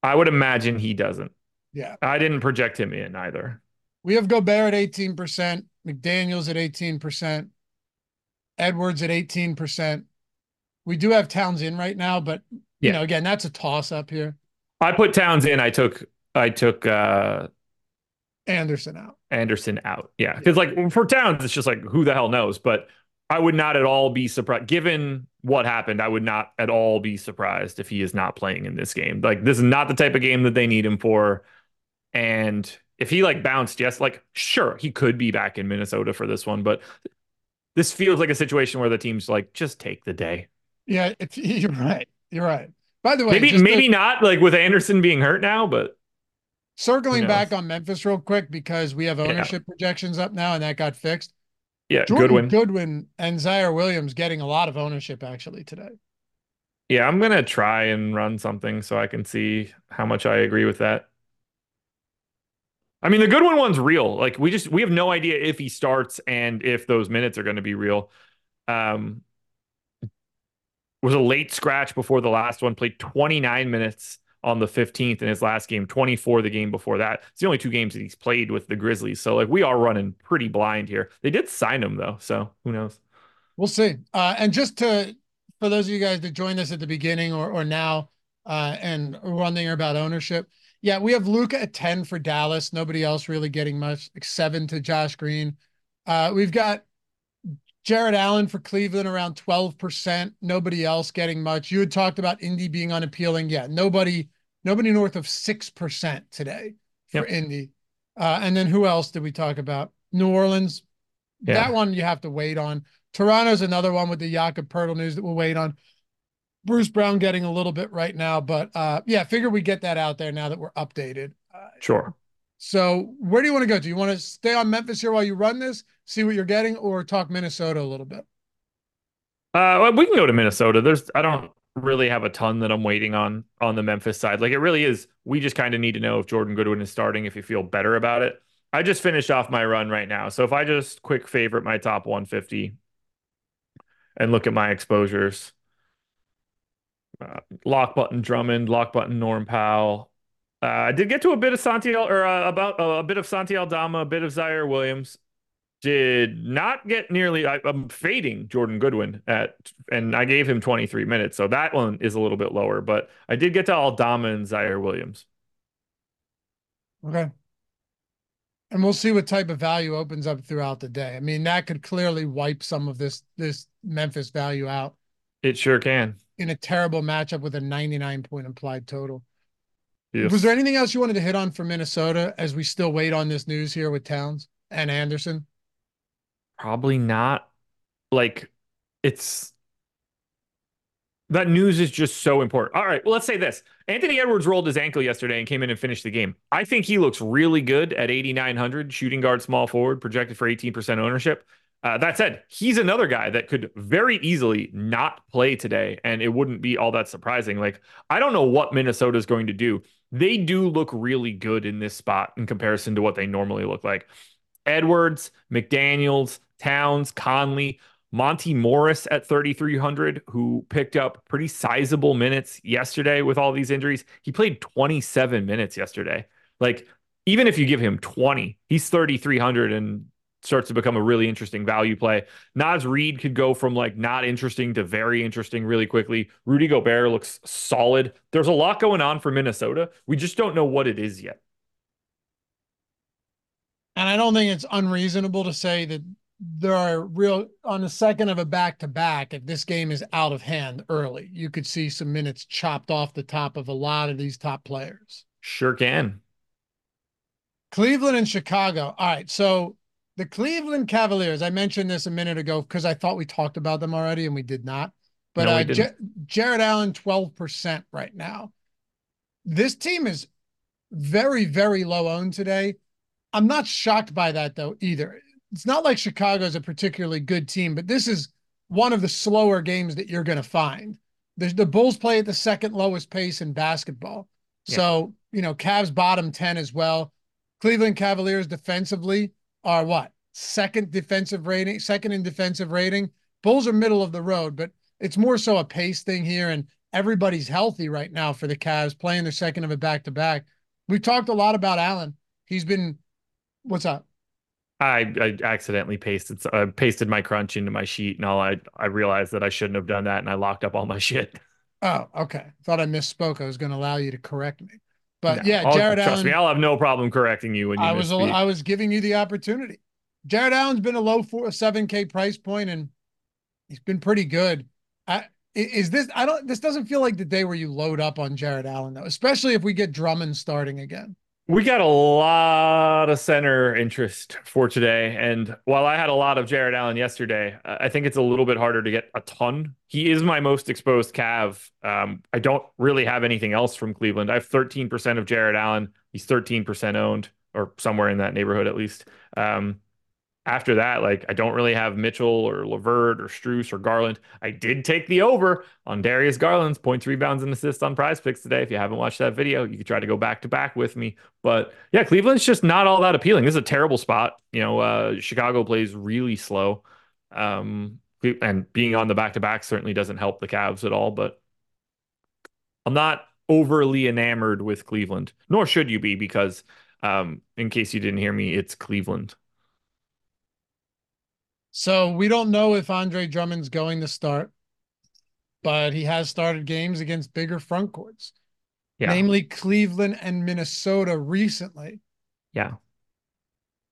I would imagine he doesn't. Yeah. I didn't project him in either. We have Gobert at 18%, McDaniels at 18%, Edwards at 18%. We do have Towns in right now, but you yeah. know, again, that's a toss up here. I put Towns in. I took I took uh Anderson out. Anderson out. Yeah. Because like for Towns, it's just like who the hell knows? But I would not at all be surprised given what happened. I would not at all be surprised if he is not playing in this game. Like this is not the type of game that they need him for. And if he like bounced, yes, like sure, he could be back in Minnesota for this one, but this feels like a situation where the team's like, just take the day. Yeah, you're right. You're right. By the way, maybe maybe to, not like with Anderson being hurt now, but circling back on Memphis real quick because we have ownership yeah. projections up now and that got fixed. Yeah, Jordan Goodwin. Goodwin and Ziaire Williams getting a lot of ownership actually today. Yeah, I'm gonna try and run something so I can see how much I agree with that. I mean, the Goodwin one's real. Like we just we have no idea if he starts and if those minutes are going to be real. Um, was a late scratch before the last one. Played 29 minutes on the 15th in his last game, 24 the game before that. It's the only two games that he's played with the Grizzlies. So like we are running pretty blind here. They did sign him though, so who knows? We'll see. Uh, and just to for those of you guys that joined us at the beginning or or now uh, and wondering about ownership, yeah, we have Luka at 10 for Dallas. Nobody else really getting much. Like seven to Josh Green. Uh, we've got Jarrett Allen for Cleveland around 12%. Nobody else getting much. You had talked about Indy being unappealing. Yeah, nobody, nobody north of 6% today for yep. Indy. Uh, and then who else did we talk about? New Orleans. Yeah. That one you have to wait on. Toronto's another one with the Jakob Poeltl news that we'll wait on. Bruce Brown getting a little bit right now, but uh, yeah, figure we get that out there now that we're updated. Uh, sure. So where do you want to go? Do you want to stay on Memphis here while you run this, see what you're getting, or talk Minnesota a little bit? Uh, we can go to Minnesota. There's I don't really have a ton that I'm waiting on on the Memphis side. Like it really is. We just kind of need to know if Jordan Goodwin is starting. If you feel better about it. I just finished off my run right now. So if I just quick favorite my top 150 and look at my exposures uh, lock button Drummond, lock button Norm Powell. Uh, I did get to a bit of Santiago or uh, about uh, a bit of Santi Aldama, a bit of Ziaire Williams. Did not get nearly. I, am fading Jordan Goodwin at, and I gave him 23 minutes, so that one is a little bit lower. But I did get to Aldama and Ziaire Williams. Okay. And we'll see what type of value opens up throughout the day. I mean, that could clearly wipe some of this this Memphis value out. It sure can in a terrible matchup with a 99 point implied total. Yes. Was there anything else you wanted to hit on for Minnesota as we still wait on this news here with Towns and Anderson? Probably not. Like it's That news is just so important. All right, well, let's say this. Anthony Edwards rolled his ankle yesterday and came in and finished the game. I think he looks really good at 8,900, shooting guard, small forward, projected for 18% ownership. Uh, that said, he's another guy that could very easily not play today, and it wouldn't be all that surprising. Like, I don't know what Minnesota is going to do. They do look really good in this spot in comparison to what they normally look like. Edwards, McDaniels, Towns, Conley, Monty Morris at 3,300, who picked up pretty sizable minutes yesterday with all these injuries. He played 27 minutes yesterday. Like, even if you give him 20, he's 3,300 and starts to become a really interesting value play. Naz Reid could go from like not interesting to very interesting really quickly. Rudy Gobert looks solid. There's a lot going on for Minnesota. We just don't know what it is yet. And I don't think it's unreasonable to say that there are real on the second of a back to back. If this game is out of hand early, you could see some minutes chopped off the top of a lot of these top players. Sure can. Cleveland and Chicago. All right. So the Cleveland Cavaliers, I mentioned this a minute ago because I thought we talked about them already and we did not. But no, uh, J- Jarrett Allen, 12% right now. This team is very, very low owned today. I'm not shocked by that though either. It's not like Chicago is a particularly good team, but this is one of the slower games that you're going to find. The, the Bulls play at the second lowest pace in basketball. Yeah. So, you know, Cavs bottom 10 as well. Cleveland Cavaliers defensively are what? Second defensive rating, second in defensive rating. Bulls are middle of the road, but it's more so a pace thing here. And everybody's healthy right now for the Cavs playing their second of a back to back. We talked a lot about Allen. He's been What's up? I, I accidentally pasted uh, pasted my crunch into my sheet, and all I I realized that I shouldn't have done that, and I locked up all my shit. Oh, okay. Thought I misspoke. I was going to allow you to correct me, but no, yeah, Jarrett trust Allen. me, I'll have no problem correcting you when you. I was misspeak. I was giving you the opportunity. Jarrett Allen's been a low four seven k price point, and he's been pretty good. I, is this? I don't. This doesn't feel like the day where you load up on Jarrett Allen though, especially if we get Drummond starting again. We got a lot of center interest for today. And while I had a lot of Jarrett Allen yesterday, I think it's a little bit harder to get a ton. He is my most exposed Cav. Um, I don't really have anything else from Cleveland. I have 13% of Jarrett Allen. He's 13% owned, or somewhere in that neighborhood at least. Um, after that, like I don't really have Mitchell or LeVert or Strus or Garland. I did take the over on Darius Garland's points, rebounds, and assists on PrizePicks today. If you haven't watched that video, you could try to go back to back with me. But yeah, Cleveland's just not all that appealing. This is a terrible spot. You know, uh, Chicago plays really slow. Um, and being on the back to back certainly doesn't help the Cavs at all, but I'm not overly enamored with Cleveland, nor should you be, because um, in case you didn't hear me, it's Cleveland. So we don't know if Andre Drummond's going to start, but he has started games against bigger front courts, yeah. namely Cleveland and Minnesota recently. Yeah.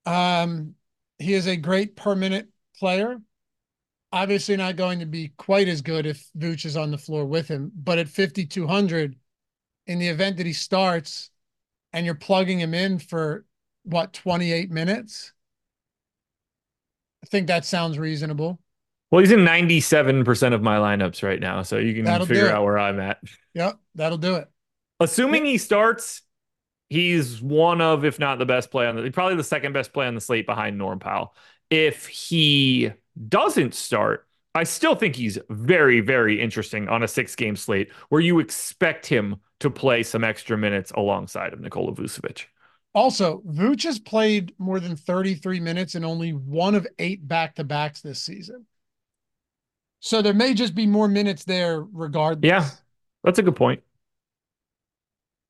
Um, he is a great per minute player. Obviously, not going to be quite as good if Vooch is on the floor with him, but at 5,200, in the event that he starts and you're plugging him in for what, 28 minutes? I think that sounds reasonable. Well, he's in 97% of my lineups right now, so you can that'll figure out where I'm at. Yep, that'll do it. Assuming he starts, he's one of, if not the best play on the, probably the second best play on the slate behind Norm Powell. If he doesn't start, I still think he's very, very interesting on a six game slate where you expect him to play some extra minutes alongside of Nikola Vucevic. Also, Vooch has played more than 33 minutes in only one of eight back to backs this season. So there may just be more minutes there regardless. Yeah, that's a good point.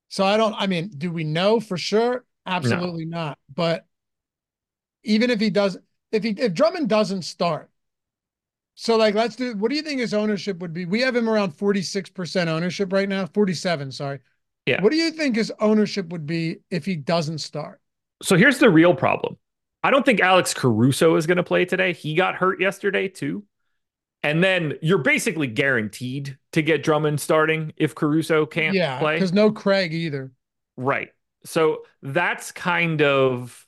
So I don't, I mean, do we know for sure? Absolutely no. not. But even if he does, if he, if Drummond doesn't start, so like, let's do, what do you think his ownership would be? We have him around 46% ownership right now, 47, sorry. Yeah. What do you think his ownership would be if he doesn't start? So here's the real problem. I don't think Alex Caruso is going to play today. He got hurt yesterday too. And then you're basically guaranteed to get Drummond starting if Caruso can't yeah, play. Because no Craig either. Right. So that's kind of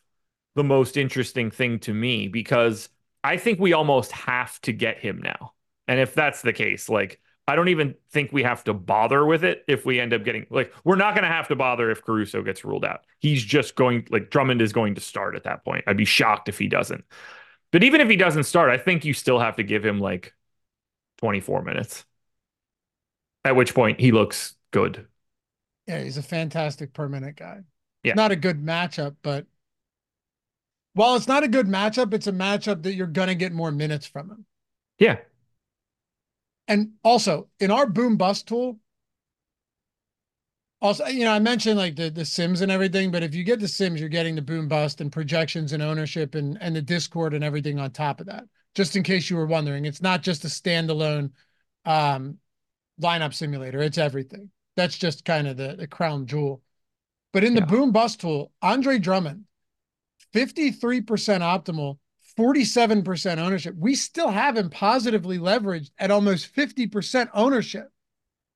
the most interesting thing to me because I think we almost have to get him now. And if that's the case, like I don't even think we have to bother with it if we end up getting like we're not going to have to bother if Caruso gets ruled out. He's just going like Drummond is going to start at that point. I'd be shocked if he doesn't. But even if he doesn't start, I think you still have to give him like 24 minutes. At which point he looks good. Yeah, he's a fantastic per minute guy. Yeah. Not a good matchup, but while it's not a good matchup, it's a matchup that you're gonna get more minutes from him. Yeah. And also in our boom bust tool, also, you know, I mentioned like the the Sims and everything, but if you get the Sims, you're getting the boom bust and projections and ownership and and the Discord and everything on top of that. Just in case you were wondering, it's not just a standalone um, lineup simulator; it's everything. That's just kind of the the crown jewel. But in the Yeah. boom bust tool, Andre Drummond, fifty three percent optimal, forty seven percent ownership. We still have him positively leveraged at almost fifty percent ownership.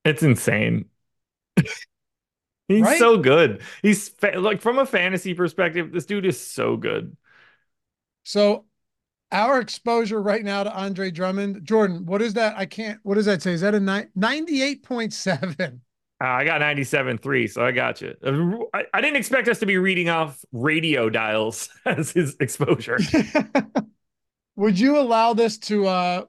It's insane. He's Right? so good. He's fa- like from a fantasy perspective, this dude is so good. So our exposure right now to Andre Drummond, Jordan, what is that? I can't, what does that say? Is that a nine, 98.7? Uh, I got 97.3, so I got you. Uh, I, I didn't expect us to be reading off radio dials as his exposure. would you allow this to, uh,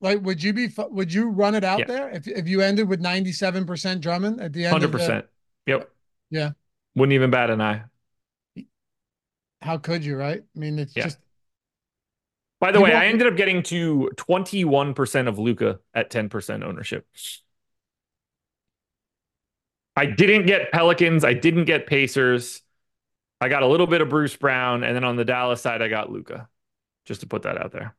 like, would you be, would you run it out Yeah. there if, if you ended with 97% Drummond at the end? of the- 100%. Yep. Yeah. Wouldn't even bat an eye. how could you, right? I mean, it's Yeah. just, By the You way, I ended up getting to 21% of Luka at 10% ownership. I didn't get Pelicans. I didn't get Pacers. I got a little bit of Bruce Brown. And then on the Dallas side, I got Luka. Just to put that out there.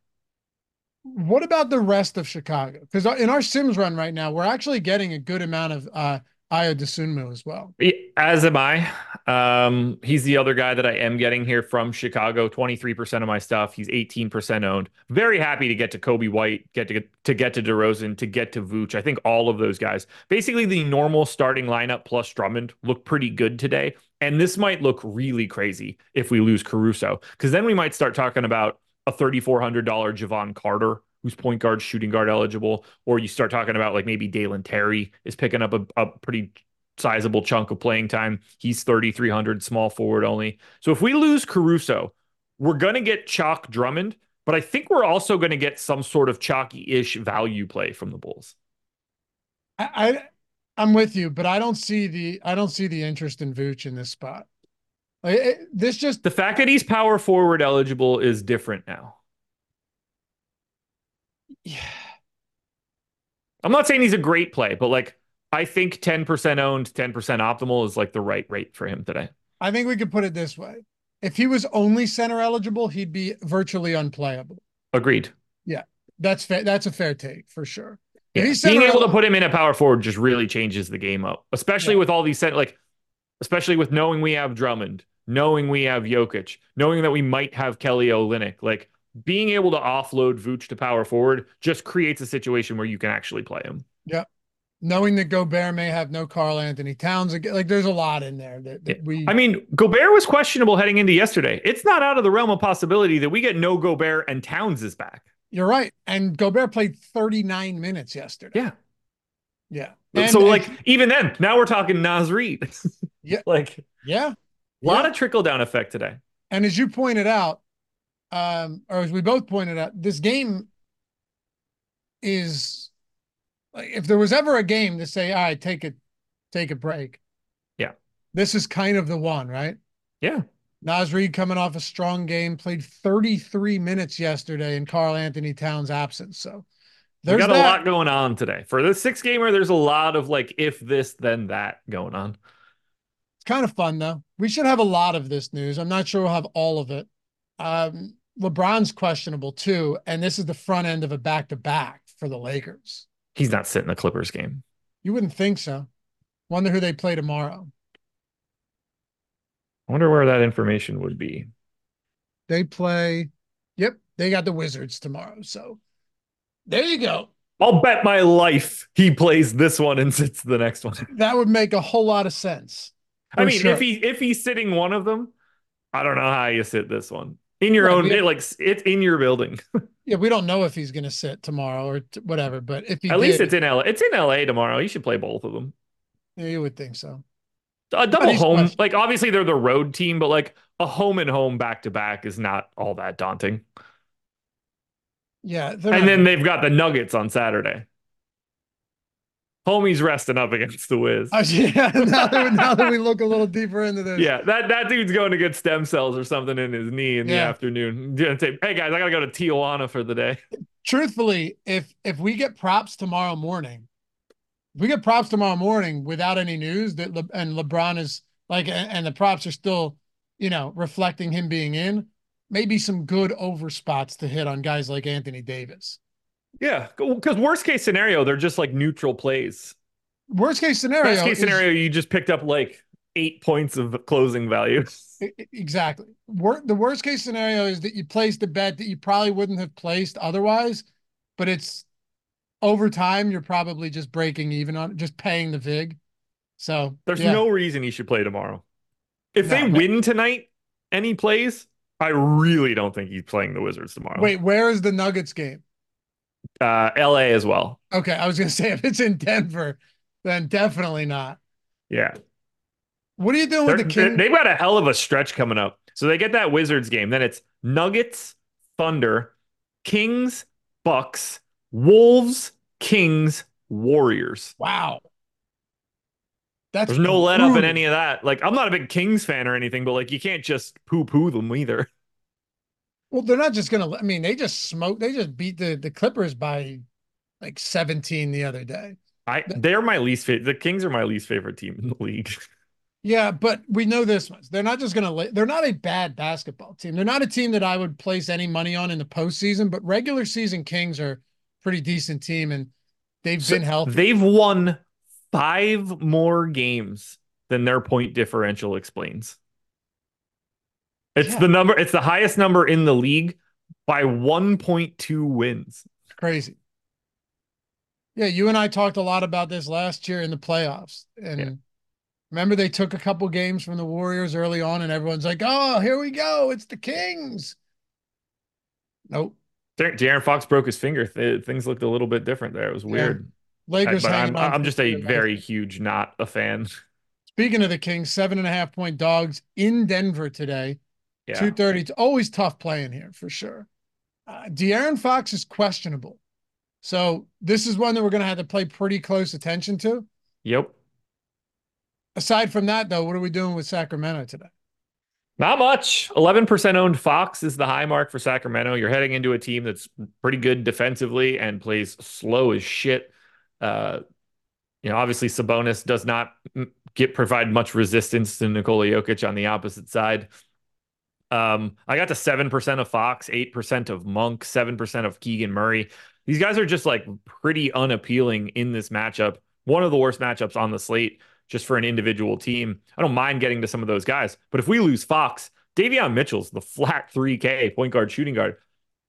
what about the rest of Chicago? Because in our Sims run right now, we're actually getting a good amount of, uh, Ayo Dosunmu as well. As am I. Um, he's the other guy that I am getting here from Chicago. 23% of my stuff. He's 18% owned. Very happy to get to Coby White, get to to get to DeRozan, to get to Vooch. I think all of those guys. Basically, the normal starting lineup plus Drummond look pretty good today. And this might look really crazy if we lose Caruso, because then we might start talking about a $3,400 Jevon Carter, who's point guard, shooting guard eligible, or you start talking about like maybe Dalen Terry is picking up a, a pretty sizable chunk of playing time. He's 3,300, small forward only. So if we lose Caruso, we're going to get chalk Drummond, but I think we're also going to get some sort of chalky ish value play from the Bulls. I, I I'm with you, but I don't see the I don't see the interest in Vooch in this spot. Like it, this just The fact that he's power forward eligible is different now. Yeah. I'm not saying he's a great play, but like I think 10% owned, 10% optimal is like the right rate for him today. I think we could put it this way: if he was only center eligible, he'd be virtually unplayable. Agreed. Yeah. That's fair. That's a fair take for sure. Yeah. Being able to put him in a power forward just really changes the game up, especially Yeah. with all these set like, especially with knowing we have Drummond, knowing we have Jokic, knowing that we might have Kelly Olynyk. Like being able to offload Vooch to power forward just creates a situation where you can actually play him. Yeah. Knowing that Gobert may have no Karl-Anthony Towns, again, like there's a lot in there that, that we. I mean, Gobert was questionable heading into yesterday. It's not out of the realm of possibility that we get no Gobert and Towns is back. you're right, and Gobert played 39 minutes yesterday. Yeah. yeah. so And- like even then, now we're talking Naz Reid. Yeah. like yeah, a lot Yeah. of trickle down effect today. And as you pointed out, um, or as we both pointed out, this game is like if there was ever a game to say, all right, take it, take a break. Yeah. This is kind of the one, right? Yeah. Naz Reid coming off a strong game, played 33 minutes yesterday in Karl-Anthony Towns' absence. So We there's got a lot going on today. For the six gamer, there's a lot of like if this, then that going on. It's kind of fun though. We should have a lot of this news. I'm not sure we'll have all of it. Um, LeBron's questionable too, and this is the front end of a back to back for the Lakers. He's not sitting the Clippers game. You wouldn't think so. Wonder who they play tomorrow. I wonder where that information would be. They play, yep, they got the Wizards tomorrow. So there you go. I'll bet my life he plays this one and sits the next one. That would make a whole lot of sense. I mean, sure. if he if he's sitting one of them, I don't know how you sit this one. In your Right, own it, like it's in your building. Yeah, we don't know if he's going to sit tomorrow or t- whatever, but if he At least it's in LA. It's in LA tomorrow. You should play both of them. yeah, you would think so. A double home, questionable. like obviously they're the road team, but like a home and home back to back is not all that daunting. Yeah, And then they've got the Nuggets on Saturday. Homie's resting up against the Wiz. Oh, yeah, now that, we- now that we look a little deeper into this, Yeah, that, that dude's going to get stem cells or something in his knee in the afternoon. Gonna say, hey guys, I gotta go to Tijuana for the day. truthfully, if if we get props tomorrow morning, if we get props tomorrow morning without any news that Le, and LeBron is like, and, and the props are still, you know, reflecting him being in, maybe some good over spots to hit on guys like Anthony Davis. Yeah, because worst case scenario, they're just like neutral plays. Worst case scenario. Best case is- scenario, you just picked up like eight points of closing value. Exactly. Wor- the worst case scenario is that you placed a bet that you probably wouldn't have placed otherwise, but it's over time. You're probably just breaking even on just paying the vig. So There's yeah. no reason he should play tomorrow. If No, they ma- win tonight any plays, I really don't think he's playing the Wizards tomorrow. wait. Where is the Nuggets game? Uh, LA as well. Okay, I was gonna say if it's in Denver, then definitely not. Yeah, What are you doing with They're- the King? they've got a hell of a stretch coming up. So they get that Wizards game, then it's Nuggets, Thunder, Kings, Bucks, Wolves, Kings, Warriors. wow, that's There's no let up in any of that. Like, I'm not a big Kings fan or anything, but like, you can't just poo poo them either. Well, they're not just gonna. I mean, they just smoked. They just beat the the Clippers by like 17 the other day. I they're my least favorite. The Kings are my least favorite team in the league. Yeah, but we know this much. They're not just going to, they're not a bad basketball team. They're not a team that I would place any money on in the postseason, but regular season Kings are a pretty decent team and they've So been healthy. They've won five more games than their point differential explains. It's Yeah. the number, it's the highest number in the league by 1.2 wins. It's crazy. Yeah, you and I talked a lot about this last year in the playoffs. And Yeah. remember, they took a couple games from the Warriors early on, and everyone's like, oh, here we go. It's the Kings. Nope. De'Aaron Fox broke his finger. Th- Things looked a little bit different there. It was Yeah. weird. I- Lakers hanging I'm, I'm just a very huge not a fan. Speaking of the Kings, seven and a half point dogs in Denver today. Yeah. 230. It's always tough playing here for sure. Uh, De'Aaron Fox is questionable. So this is one that we're going to have to play pretty close attention to. Yep. Aside from that, though, what are we doing with Sacramento today? Not much. 11% owned Fox is the high mark for Sacramento. You're heading into a team that's pretty good defensively and plays slow as shit. Uh, you know, obviously Sabonis does not get provide much resistance to Nikola Jokic on the opposite side. Um, I got to 7% of Fox, 8% of Monk, 7% of Keegan Murray. These guys are just like pretty unappealing in this matchup. One of the worst matchups on the slate just for an individual team. I don't mind getting to some of those guys, but if we lose Fox, Davion Mitchell's the flat 3K point guard, shooting guard.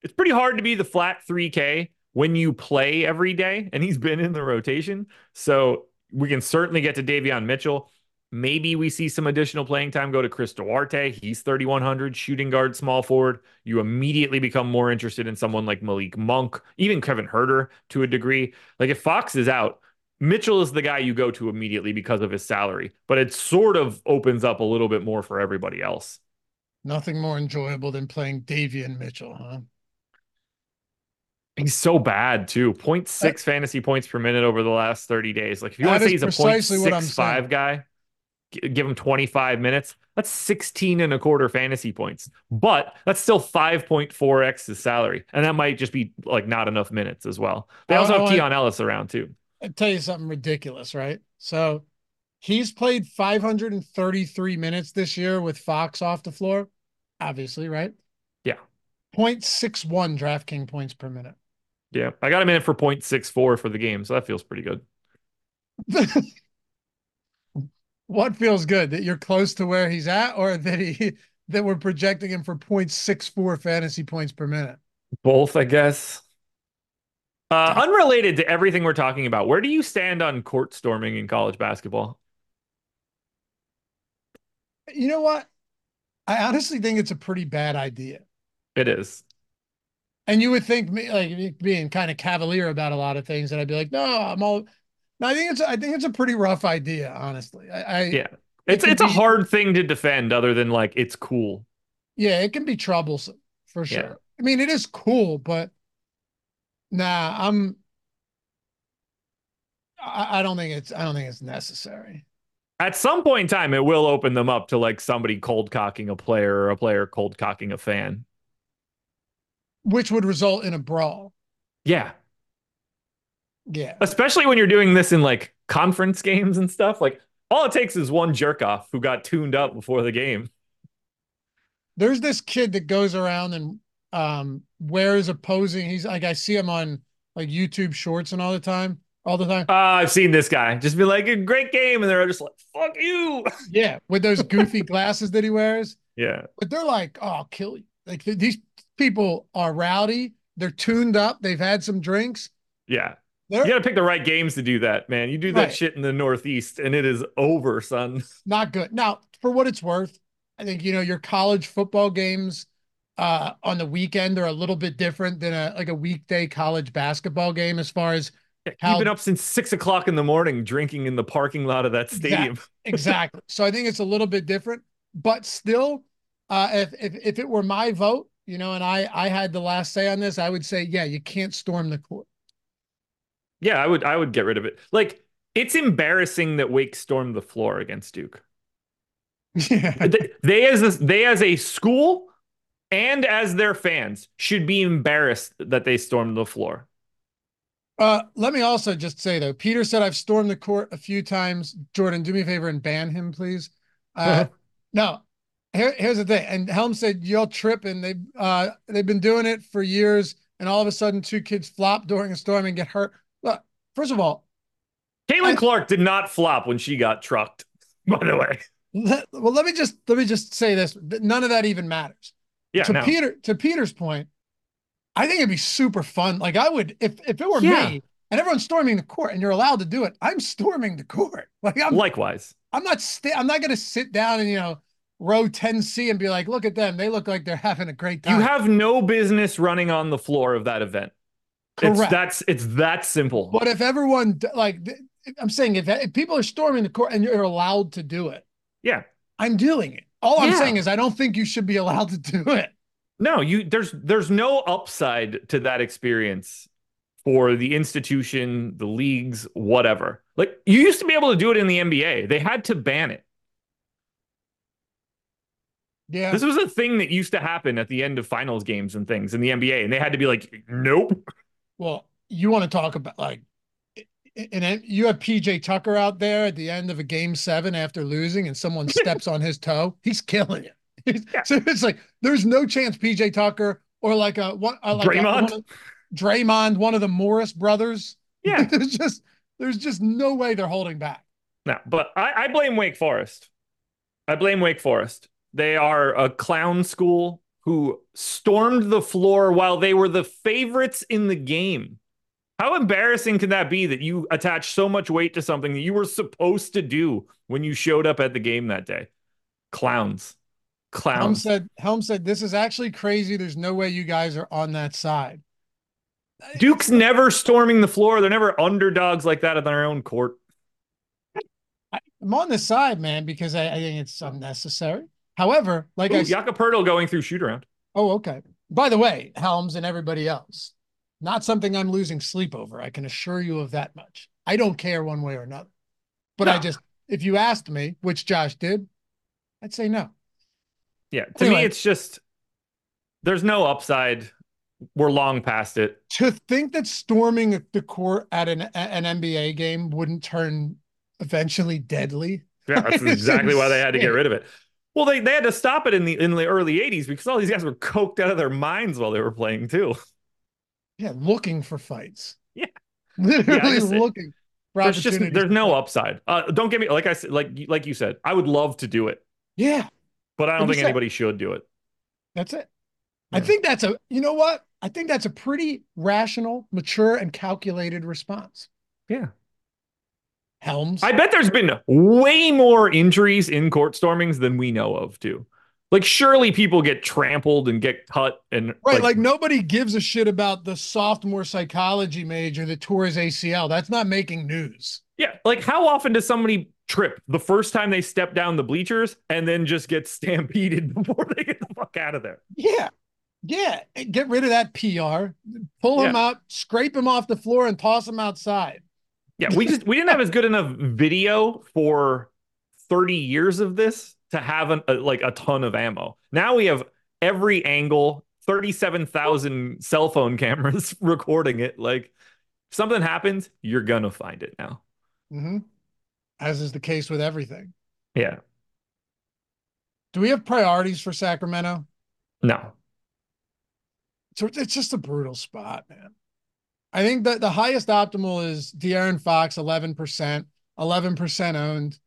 It's pretty hard to be the flat 3K when you play every day, and he's been in the rotation. So we can certainly get to Davion Mitchell. Maybe we see some additional playing time go to Chris Duarte. He's 3,100 shooting guard, small forward. You immediately become more interested in someone like Malik Monk, even Kevin Huerter to a degree. Like if Fox is out, Mitchell is the guy you go to immediately because of his salary, but it sort of opens up a little bit more for everybody else. Nothing more enjoyable than playing Davion Mitchell, huh? He's so bad too. 0.6 fantasy points per minute over the last 30 days. Like if you want to say he's a precisely what 0.65 guy, give him 25 minutes. That's 16 and a quarter fantasy points. But that's still 5.4x his salary. And that might just be like not enough minutes as well. They oh, also I have Keon Ellis around too. I'll tell you something ridiculous, right? So he's played 533 minutes this year with Fox off the floor, obviously, right? Yeah. 0.61 DraftKings points per minute. Yeah. I got him in for 0.64 for the game. So that feels pretty good. what feels good that you're close to where he's at or that he that we're projecting him for 0.64 fantasy points per minute Both, I guess. Uh, unrelated to everything we're talking about, where do you stand on court storming in college basketball? you know what i honestly think it's a pretty bad idea It is. And you would think me like being kind of cavalier about a lot of things, and I'd be like, no, I'm all. No, I think it's I think it's a pretty rough idea, honestly. I, I yeah, it's it's be, a hard thing to defend, other than like it's cool. Yeah, it can be troublesome for sure. Yeah. I mean, it is cool, but nah, I'm. I, I don't think it's I don't think it's necessary. At some point in time, it will open them up to like somebody cold cocking a player or a player cold cocking a fan which would result in a brawl. Yeah. Yeah. Especially when you're doing this in like conference games and stuff. Like all it takes is one jerk off who got tuned up before the game. There's this kid that goes around and um wears opposing. He's like I see him on like YouTube shorts and all the time. All the time. Uh, I've seen this guy just be like a great game, and they're just like, fuck you. Yeah, with those goofy glasses that he wears. Yeah. But they're like, oh, I'll kill you. Like these people are rowdy. They're tuned up. They've had some drinks. Yeah. You got to pick the right games to do that, man. You do that right. shit in the Northeast and it is over, son. Not good. Now, for what it's worth, I think, you know, your college football games uh, on the weekend are a little bit different than a like a weekday college basketball game as far as yeah, how... you've been up since six o'clock in the morning drinking in the parking lot of that stadium. Exactly. exactly. so I think it's a little bit different, but still, uh, if, if if it were my vote, you know, and I I had the last say on this, I would say, yeah, you can't storm the court. Yeah, I would I would get rid of it. Like it's embarrassing that Wake stormed the floor against Duke. Yeah. They, they as a, they as a school and as their fans should be embarrassed that they stormed the floor. Uh, let me also just say though, Peter said I've stormed the court a few times. Jordan, do me a favor and ban him, please. Uh, no, here, here's the thing. And Helm said you'll trip, and they uh they've been doing it for years, and all of a sudden two kids flop during a storm and get hurt. First of all, Caitlin Clark did not flop when she got trucked. By the way, let, well, let me just let me just say this: none of that even matters. Yeah. To no. Peter, to Peter's point, I think it'd be super fun. Like I would, if if it were yeah. me and everyone's storming the court and you're allowed to do it, I'm storming the court. Like I'm likewise. I'm not. Sta- I'm not going to sit down and you know row 10C and be like, look at them. They look like they're having a great time. You have no business running on the floor of that event. Correct. It's, that's it's that simple. But if everyone like I'm saying if, if people are storming the court and you're allowed to do it. Yeah. I'm doing it. All I'm saying is I don't think you should be allowed to do it. No, you there's there's no upside to that experience for the institution, the leagues, whatever. Like you used to be able to do it in the NBA. They had to ban it. Yeah. This was a thing that used to happen at the end of finals games and things in the NBA, and they had to be like, nope. Well, you want to talk about like, and you have PJ Tucker out there at the end of a game seven after losing, and someone steps on his toe. He's killing it. Yeah. So it's like there's no chance PJ Tucker or like a what like Draymond, a, one of, Draymond, one of the Morris brothers. Yeah, there's just there's just no way they're holding back. No, but I, I blame Wake Forest. I blame Wake Forest. They are a clown school who stormed the floor while they were the favorites in the game. How embarrassing can that be that you attach so much weight to something that you were supposed to do when you showed up at the game that day? Clowns. Clowns. Helm said, Helm said, this is actually crazy. There's no way you guys are on that side. Duke's never storming the floor. They're never underdogs like that on their own court. I'm on the side, man, because I, I think it's unnecessary. However, like Ooh, I going through shoot around. Oh, okay. By the way, Helms and everybody else, not something I'm losing sleep over. I can assure you of that much. I don't care one way or another. But no. I just, if you asked me, which Josh did, I'd say no. Yeah. To anyway, me, it's just there's no upside. We're long past it. To think that storming the court at an an NBA game wouldn't turn eventually deadly. Yeah, that's exactly why they had to get rid of it. Well, they, they had to stop it in the in the early '80s because all these guys were coked out of their minds while they were playing too. Yeah, looking for fights. Yeah, literally yeah, looking. there's just there's no upside. Uh, don't get me like I said, like like you said, I would love to do it. Yeah, but I don't think anybody should do it. That's it. Yeah. I think that's a you know what? I think that's a pretty rational, mature, and calculated response. Yeah. Helms. I bet there's been way more injuries in court stormings than we know of, too. Like surely people get trampled and get cut and right. Like, like nobody gives a shit about the sophomore psychology major that tore his ACL. That's not making news. Yeah. Like how often does somebody trip the first time they step down the bleachers and then just get stampeded before they get the fuck out of there? Yeah. Yeah. Get rid of that PR. Pull him out, scrape him off the floor, and toss him outside. Yeah, we just we didn't have as good enough video for 30 years of this to have an, a, like a ton of ammo. Now we have every angle, 37,000 cell phone cameras recording it. Like something happens, you're gonna find it now. Mm-hmm. As is the case with everything. Yeah. Do we have priorities for Sacramento? No. So it's just a brutal spot, man. I think that the highest optimal is De'Aaron Fox, 11%, 11% owned.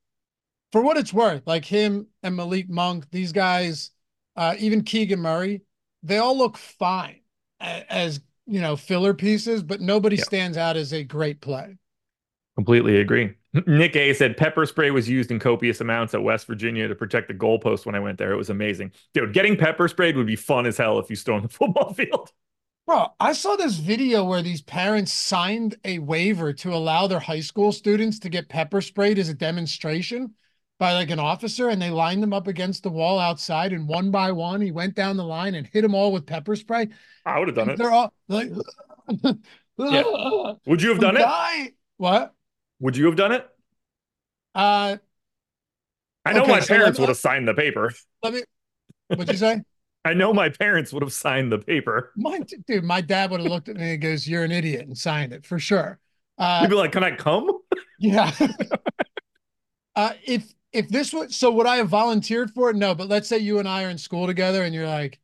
For what it's worth, like him and Malik Monk, these guys, uh, even Keegan Murray, they all look fine as, you know, filler pieces, but nobody stands out as a great play. Completely agree. Nick A said pepper spray was used in copious amounts at West Virginia to protect the goalpost when I went there. It was amazing. Dude, getting pepper sprayed would be fun as hell if you stormed the football field. Bro, I saw this video where these parents signed a waiver to allow their high school students to get pepper sprayed as a demonstration by like an officer, and they lined them up against the wall outside, and one by one, he went down the line and hit them all with pepper spray. I would have done and it. They're all like, yeah. Would you have done it? What? Would you have done it? Uh, I know okay, my so parents would have signed the paper. Let me. What'd you say? I know my parents would have signed the paper. My dude, my dad would have looked at me and goes, "You're an idiot," and signed it for sure. Uh, He'd be like, "Can I come?" Yeah. uh, if if this was so, would I have volunteered for it? No, but let's say you and I are in school together, and you're like,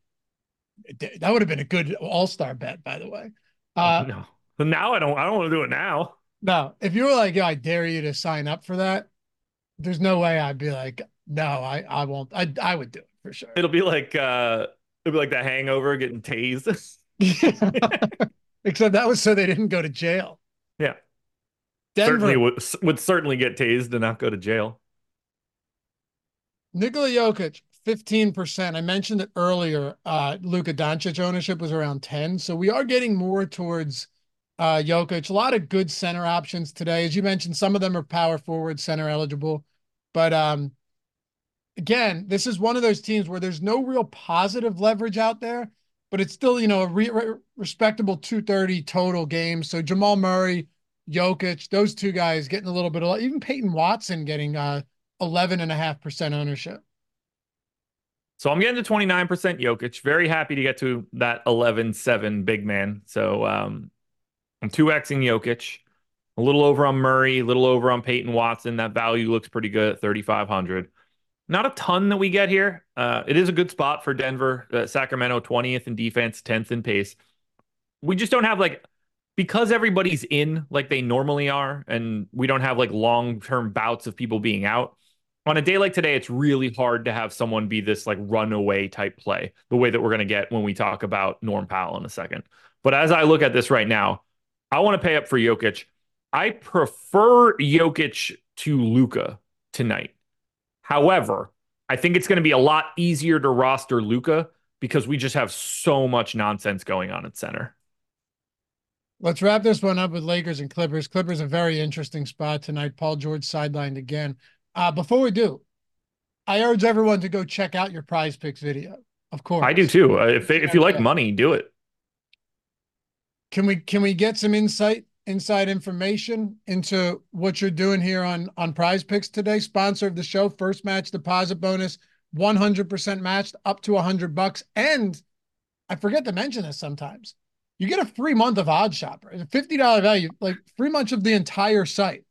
that would have been a good all star bet, by the way. Uh, no, now I don't. I don't want to do it now. No, if you were like, Yo, I dare you to sign up for that, there's no way I'd be like, no, I, I won't. I, I would do it for sure. It'll be like, uh, it'll be like the Hangover getting tased. Except that was so they didn't go to jail. Yeah, Denver certainly would, would certainly get tased and not go to jail. Nikola Jokic, 15%. I mentioned it earlier. Uh, Luka Doncic ownership was around 10. So we are getting more towards uh, Jokic. A lot of good center options today. As you mentioned, some of them are power forward, center eligible. But um, again, this is one of those teams where there's no real positive leverage out there, but it's still, you know, a re- re- respectable 230 total games. So Jamal Murray, Jokic, those two guys getting a little bit of, even Peyton Watson getting uh, 11.5% ownership. So I'm getting to 29% Jokic. Very happy to get to that 11 7 big man. So um, I'm 2xing Jokic, a little over on Murray, a little over on Peyton Watson. That value looks pretty good at 3,500. Not a ton that we get here. Uh, it is a good spot for Denver. Uh, Sacramento 20th in defense, 10th in pace. We just don't have like because everybody's in like they normally are, and we don't have like long term bouts of people being out. On a day like today, it's really hard to have someone be this like runaway type play, the way that we're going to get when we talk about Norm Powell in a second. But as I look at this right now, I want to pay up for Jokic. I prefer Jokic to Luka tonight. However, I think it's going to be a lot easier to roster Luka because we just have so much nonsense going on at center. Let's wrap this one up with Lakers and Clippers. Clippers a very interesting spot tonight. Paul George sidelined again. Uh, before we do, I urge everyone to go check out your PrizePicks video. Of course, I do too. Uh, if if you like money, do it. Can we can we get some insight inside information into what you're doing here on on PrizePicks today? Sponsor of the show, first match deposit bonus, 100% matched up to 100 bucks, and I forget to mention this sometimes. You get a free month of OddsShopper, a $50 value, like free month of the entire site.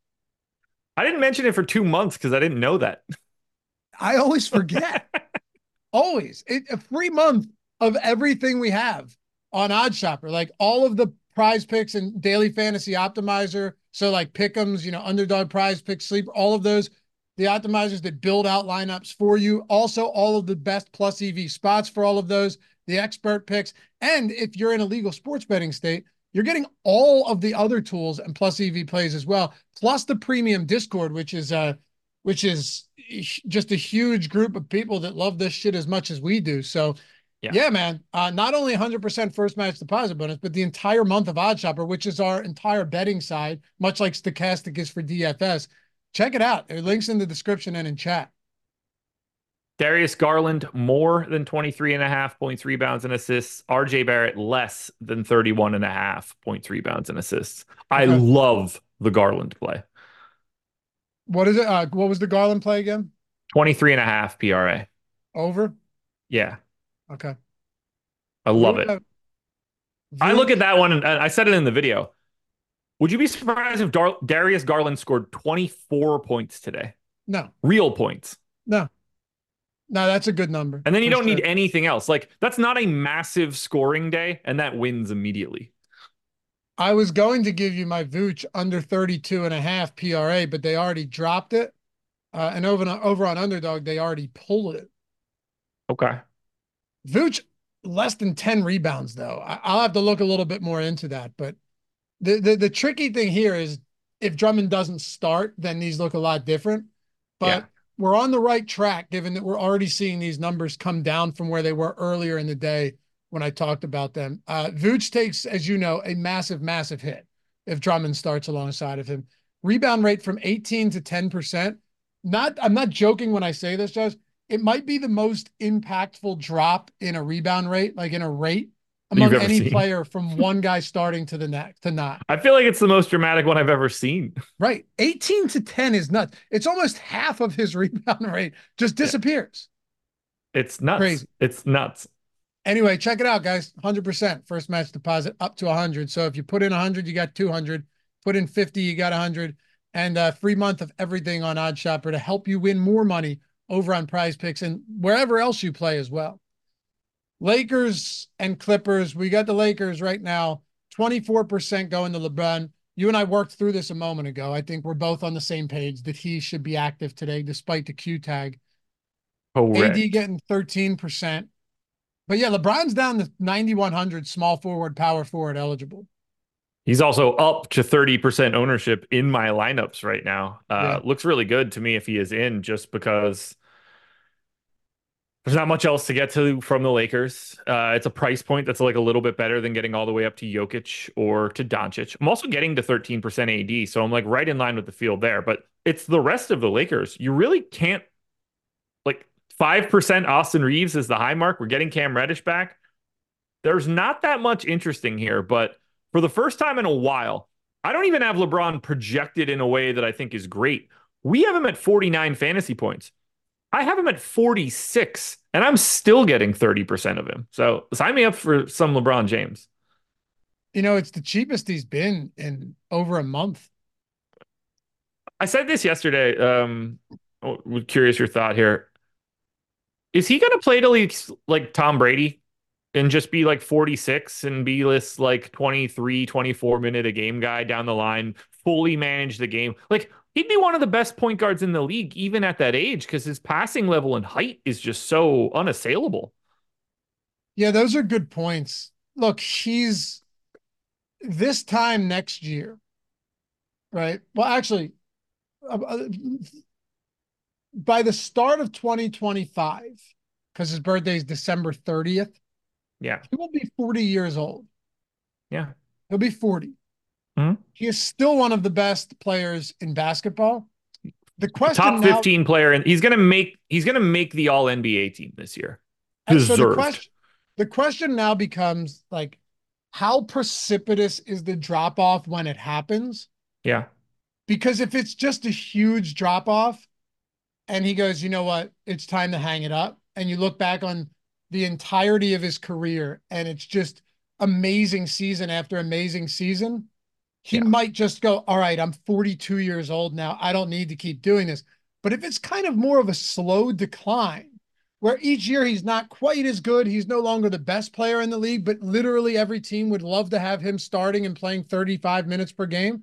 I didn't mention it for two months because I didn't know that. I always forget. always. It, a free month of everything we have on OddsShopper, like all of the PrizePicks and daily fantasy optimizer. So like pick'ems, you know, underdog PrizePicks, sleep, all of those, the optimizers that build out lineups for you. Also, all of the best plus EV spots for all of those, the expert picks. And if you're in a legal sports betting state, you're getting all of the other tools and plus EV plays as well, plus the premium Discord, which is uh which is just a huge group of people that love this shit as much as we do. So, yeah, yeah man, uh, not only 100% first match deposit bonus, but the entire month of OddsShopper, which is our entire betting side, much like Stokastic is for DFS. Check it out. There links in the description and in chat. Darius Garland more than 23 and a half points, rebounds, and assists. RJ Barrett less than 31 and a half points, rebounds, and assists. I love the Garland play. What is it? Uh, what was the Garland play again? 23 and a half PRA. Over? Yeah. Okay. I love it. I look at that one and I said it in the video. Would you be surprised if Dar- Darius Garland scored 24 points today? No. Real points. No. No, that's a good number. And then you don't sure. need anything else. Like that's not a massive scoring day, and that wins immediately. I was going to give you my Vooch under 32 and a half PRA, but they already dropped it. Uh, and over, over on Underdog, they already pulled it. Okay. Vooch less than 10 rebounds, though. I, will have to look a little bit more into that. But the, the, the tricky thing here is if Drummond doesn't start, then these look a lot different. But yeah we're on the right track given that we're already seeing these numbers come down from where they were earlier in the day when I talked about them. Uh, Vooch takes, as you know, a massive, massive hit if Drummond starts alongside of him. Rebound rate from 18 to 10%. Not, I'm not joking when I say this, Josh. It might be the most impactful drop in a rebound rate, like in a rate among any seen. player from one guy starting to the next to not. I feel like it's the most dramatic one I've ever seen. Right. 18 to 10 is nuts. It's almost half of his rebound rate just disappears. It's nuts. Crazy. It's nuts. Anyway, check it out, guys. 100% first match deposit up to 100. So if you put in 100, you got 200. Put in 50, you got 100. And a free month of everything on OddsShopper to help you win more money over on PrizePicks and wherever else you play as well. Lakers and Clippers. We got the Lakers right now, 24% going to LeBron. You and I worked through this a moment ago. I think we're both on the same page that he should be active today, despite the Q tag. Correct. AD getting 13%. But yeah, LeBron's down to 9,100 small forward, power forward eligible. He's also up to 30% ownership in my lineups right now. Uh, yeah. Looks really good to me if he is in, just because there's not much else to get to from the Lakers. Uh, it's a price point that's like a little bit better than getting all the way up to Jokic or to Doncic. I'm also getting to 13% AD, so I'm like right in line with the field there. But it's the rest of the Lakers. You really can't like 5% Austin Reaves is the high mark. We're getting Cam Reddish back. There's not that much interesting here, but for the first time in a while, I don't even have LeBron projected in a way that I think is great. We have him at 49 fantasy points. I have him at 46 and I'm still getting 30% of him. So sign me up for some LeBron James. You know, it's the cheapest he's been in over a month. I said this yesterday. Um, was curious your thought here. Is he going to play till he's like Tom Brady and just be like 46 and be this like 23, 24 minute a game guy down the line, fully manage the game? Like, he'd be one of the best point guards in the league, even at that age, because his passing level and height is just so unassailable. Yeah, those are good points. Look, he's this time next year, right? Well, actually, uh, uh by the start of 2025, because his birthday is December 30th. Yeah. He will be 40 years old. Yeah. He'll be 40. Mm-hmm. He is still one of the best players in basketball. The question top 15 now, player and he's gonna make he's gonna make the all NBA team this year. Deserved. So the question the question now becomes like how precipitous is the drop off when it happens? Yeah. Because if it's just a huge drop off and he goes, you know what, it's time to hang it up, and you look back on the entirety of his career and it's just amazing season after amazing season, he yeah. might just go, All right, I'm 42 years old now. I don't need to keep doing this. But if it's kind of more of a slow decline, where each year he's not quite as good, he's no longer the best player in the league, but literally every team would love to have him starting and playing 35 minutes per game,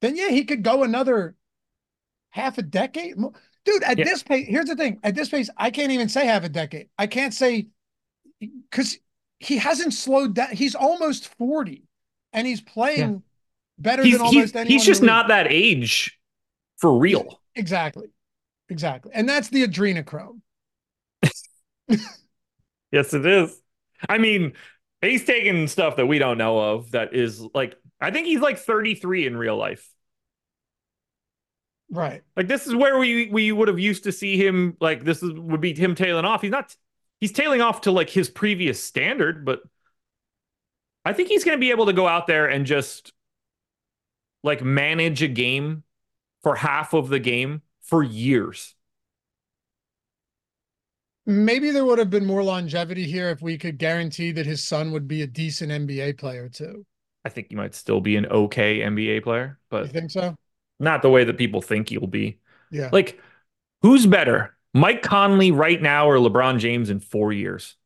then yeah, he could go another half a decade. Dude, at yeah. this pace, here's the thing at this pace, I can't even say half a decade. I can't say because he hasn't slowed down. He's almost 40 and he's playing better he's, than almost anyone. He's just not that age for real. Exactly. Exactly. And that's the adrenochrome. yes, it is. I mean, he's taking stuff that we don't know of that is like, I think he's like 33 in real life. Right. Like this is where we we would have used to see him like this is, would be him tailing off. He's not he's tailing off to like his previous standard, but I think he's going to be able to go out there and just like manage a game for half of the game for years. Maybe there would have been more longevity here if we could guarantee that his son would be a decent NBA player too. I think he might still be an okay NBA player, but you think so? Not the way that people think he'll be. Yeah. Like, who's better, Mike Conley right now or LeBron James in four years?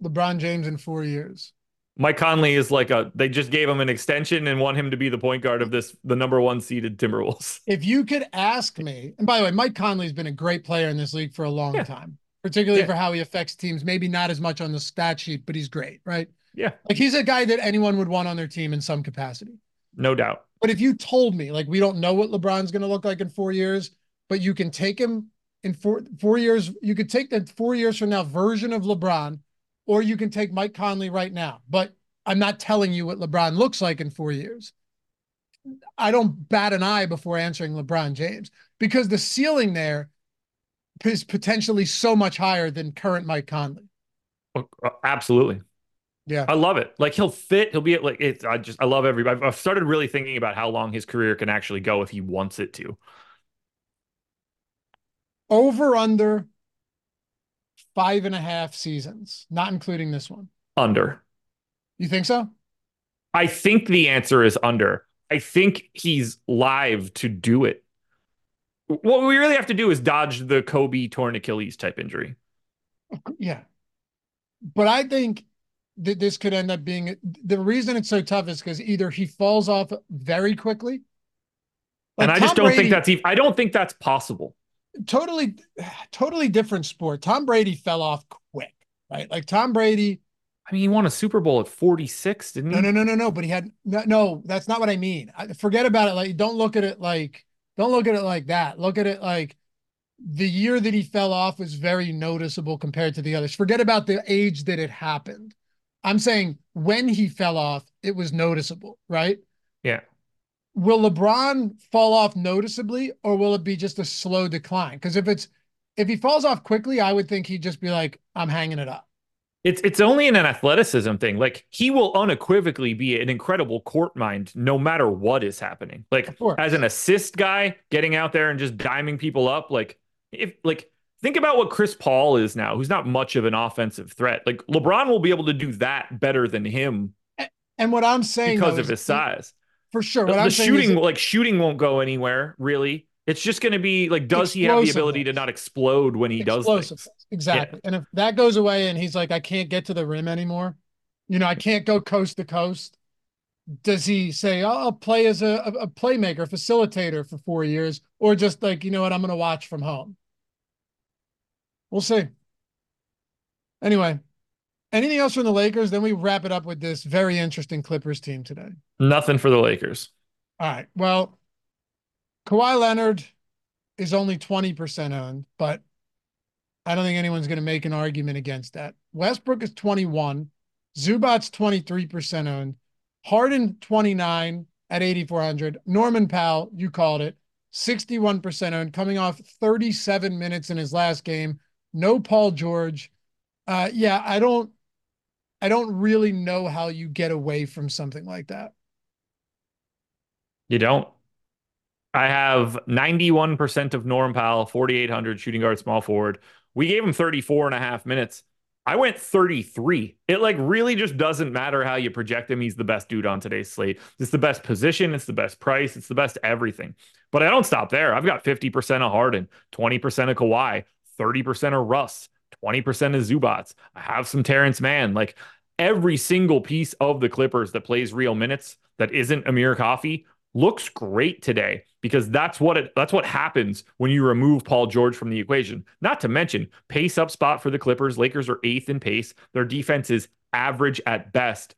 LeBron James in four years. Mike Conley is like a they just gave him an extension and want him to be the point guard of this the number one seeded Timberwolves. If you could ask me, and by the way, Mike Conley's been a great player in this league for a long yeah. time, particularly yeah. for how he affects teams. Maybe not as much on the stat sheet, but he's great, right? Yeah. Like he's a guy that anyone would want on their team in some capacity. No doubt. But if you told me, like, we don't know what LeBron's going to look like in four years, but you can take him in four four years, you could take the four years from now version of LeBron, or you can take Mike Conley right now. But I'm not telling you what LeBron looks like in four years. I don't bat an eye before answering LeBron James because the ceiling there is potentially so much higher than current Mike Conley. Uh, absolutely. Yeah. I love it. Like he'll fit, he'll be like it's I just I love everybody. I've started really thinking about how long his career can actually go if he wants it to. Over under five and a half seasons, not including this one. Under. You think so? I think the answer is under. I think he's live to do it. What we really have to do is dodge the Kobe torn Achilles type injury. Yeah. But I think that this could end up being the reason it's so tough is because either he falls off very quickly. Like and I Tom just don't Brady, think that's even, I don't think that's possible. Totally, totally different sport. Tom Brady fell off quick, right? Like Tom Brady I mean, he won a Super Bowl at 46, didn't he? No, no, no, no, no. But he had no, no that's not what I mean. I, forget about it. Like, don't look at it like, don't look at it like that. Look at it like the year that he fell off was very noticeable compared to the others. Forget about the age that it happened. I'm saying when he fell off, it was noticeable, right? Yeah. Will LeBron fall off noticeably or will it be just a slow decline? Because if it's, if he falls off quickly, I would think he'd just be like, I'm hanging it up. It's it's only an athleticism thing. Like he will unequivocally be an incredible court mind no matter what is happening. Like as an assist guy, getting out there and just diming people up. Like if like think about what Chris Paul is now, who's not much of an offensive threat. Like LeBron will be able to do that better than him. And what I'm saying because of his size, for sure. What the, I'm shooting, like shooting, won't go anywhere really. It's just going to be like, does he have the ability to not explode when he does things? Exactly. Yeah. And if that goes away and he's like, I can't get to the rim anymore, you know, I mm-hmm. can't go coast to coast. Does he say, oh, I'll play as a, a playmaker, facilitator for four years, or just like, you know what, I'm going to watch from home? We'll see. Anyway, anything else from the Lakers? Then we wrap it up with this very interesting Clippers team today. Nothing for the Lakers. All right. Well, Kawhi Leonard is only 20% owned, but I don't think anyone's going to make an argument against that. Westbrook is 21, Zubac's 23% owned, Harden 29 at 8,400, Norman Powell, you called it, 61% owned, coming off 37 minutes in his last game. No Paul George. Uh, yeah, I don't, I don't really know how you get away from something like that. You don't. I have 91% of Norm Powell, 4,800 shooting guard, small forward. We gave him 34 and a half minutes. I went 33. It like really just doesn't matter how you project him. He's the best dude on today's slate. It's the best position. It's the best price. It's the best everything. But I don't stop there. I've got 50% of Harden, 20% of Kawhi, 30% of Russ, 20% of Zubac. I have some Terance Mann. Like every single piece of the Clippers that plays real minutes that isn't Amir Coffey looks great today because that's what it that's what happens when you remove Paul George from the equation. Not to mention pace up spot for the Clippers. Lakers are eighth in pace. Their defense is average at best.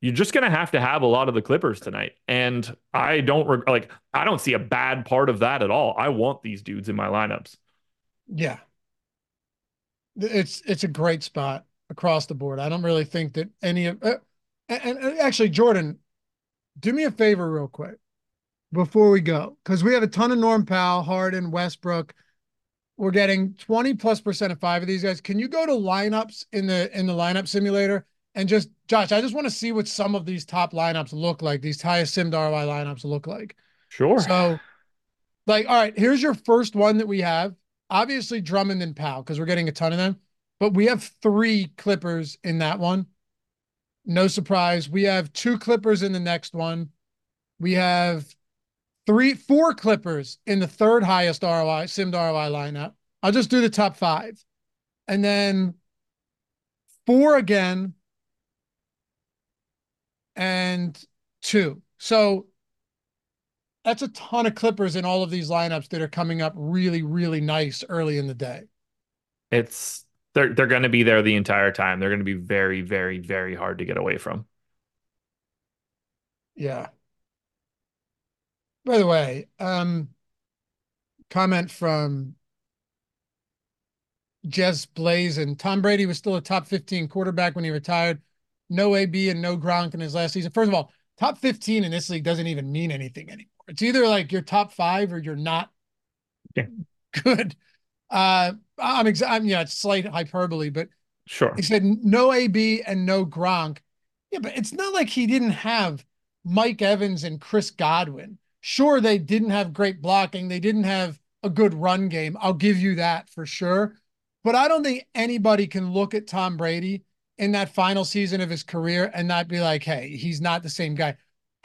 you're just going to have to have a lot of the Clippers tonight. And I don't like, I don't see a bad part of that at all. I want these dudes in my lineups. Yeah. It's, it's a great spot across the board. I don't really think that any of, uh, and, and actually, Jordan, do me a favor real quick before we go, because we have a ton of Norm Powell, Harden, Westbrook. We're getting 20 plus percent of five of these guys. Can you go to lineups in the in the lineup simulator and just Josh, I just want to see what some of these top lineups look like, these highest sim ROI lineups look like. Sure. So like, all right, here's your first one that we have. Obviously Drummond and Powell, because we're getting a ton of them, but we have three Clippers in that one. No surprise. We have two Clippers in the next one. We have three, four Clippers in the third highest ROI, simmed ROI lineup. I'll just do the top five. And then four again and two. So that's a ton of Clippers in all of these lineups that are coming up really, really nice early in the day. It's they're they're going to be there the entire time. They're going to be very, very, very hard to get away from. Yeah. By the way, um, comment from Jess Blaze and Tom Brady was still a top 15 quarterback when he retired. No AB and no Gronk in his last season. First of all, top 15 in this league doesn't even mean anything anymore. It's either like you're top five or you're not yeah. good. Uh, I'm, exa- I'm yeah, it's slight hyperbole, but sure. He said no AB and no Gronk. Yeah, but it's not like he didn't have Mike Evans and Chris Godwin Sure, they didn't have great blocking. They didn't have a good run game. I'll give you that for sure. But I don't think anybody can look at Tom Brady in that final season of his career and not be like, hey, he's not the same guy.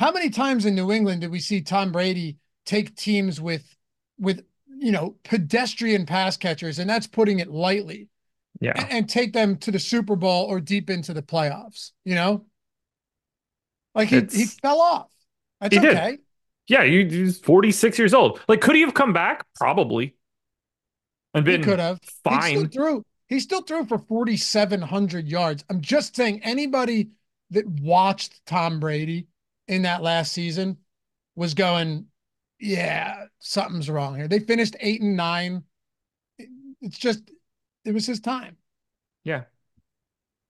How many times in New England did we see Tom Brady take teams with with you know pedestrian pass catchers, and that's putting it lightly. Yeah. And, and take them to the Super Bowl or deep into the playoffs, you know? Like he, he fell off. That's he okay. Did. Yeah, he's 46 years old. Like, could he have come back? Probably. And been he could have. Fine. He still threw. He still threw for 4,700 yards. I'm just saying, anybody that watched Tom Brady in that last season was going, yeah, something's wrong here. They finished eight and nine. It's just, it was his time. Yeah.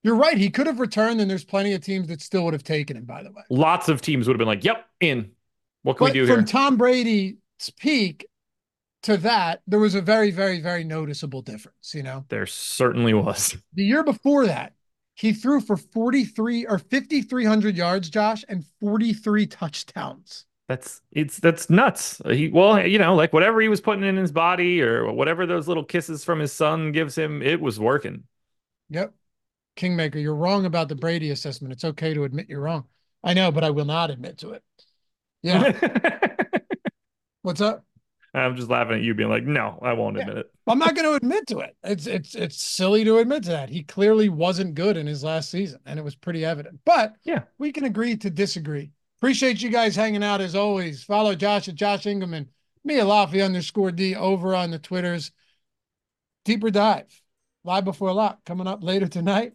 You're right. He could have returned, and there's plenty of teams that still would have taken him, by the way. Lots of teams would have been like, yep, in. What can but we do from here? Tom Brady's peak to that, there was a very, very, very noticeable difference. You know, there certainly was. The year before that, he threw for 43 or 5,300 yards, Josh, and 43 touchdowns. That's it's that's nuts. He well, you know, like whatever he was putting in his body or whatever those little kisses from his son gives him, it was working. Yep. Kingmaker, you're wrong about the Brady assessment. It's okay to admit you're wrong. I know, but I will not admit to it. Yeah. What's up? I'm just laughing at you being like, no, I won't yeah. admit it. I'm not going to admit to it. It's it's it's silly to admit to that. He clearly wasn't good in his last season, and it was pretty evident. But yeah, we can agree to disagree. Appreciate you guys hanging out as always. Follow Josh at Josh Engleman me at Laffy underscore D over on the Twitters. Deeper dive, live before lock coming up later tonight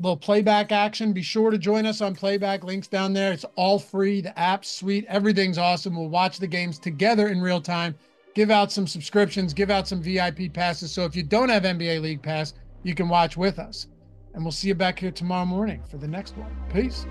little playback action. Be sure to join us on playback links down there. It's all free. The app's sweet. Everything's awesome. We'll watch the games together in real time. Give out some subscriptions, give out some VIP passes. So if you don't have NBA League Pass, you can watch with us. And we'll see you back here tomorrow morning for the next one. Peace.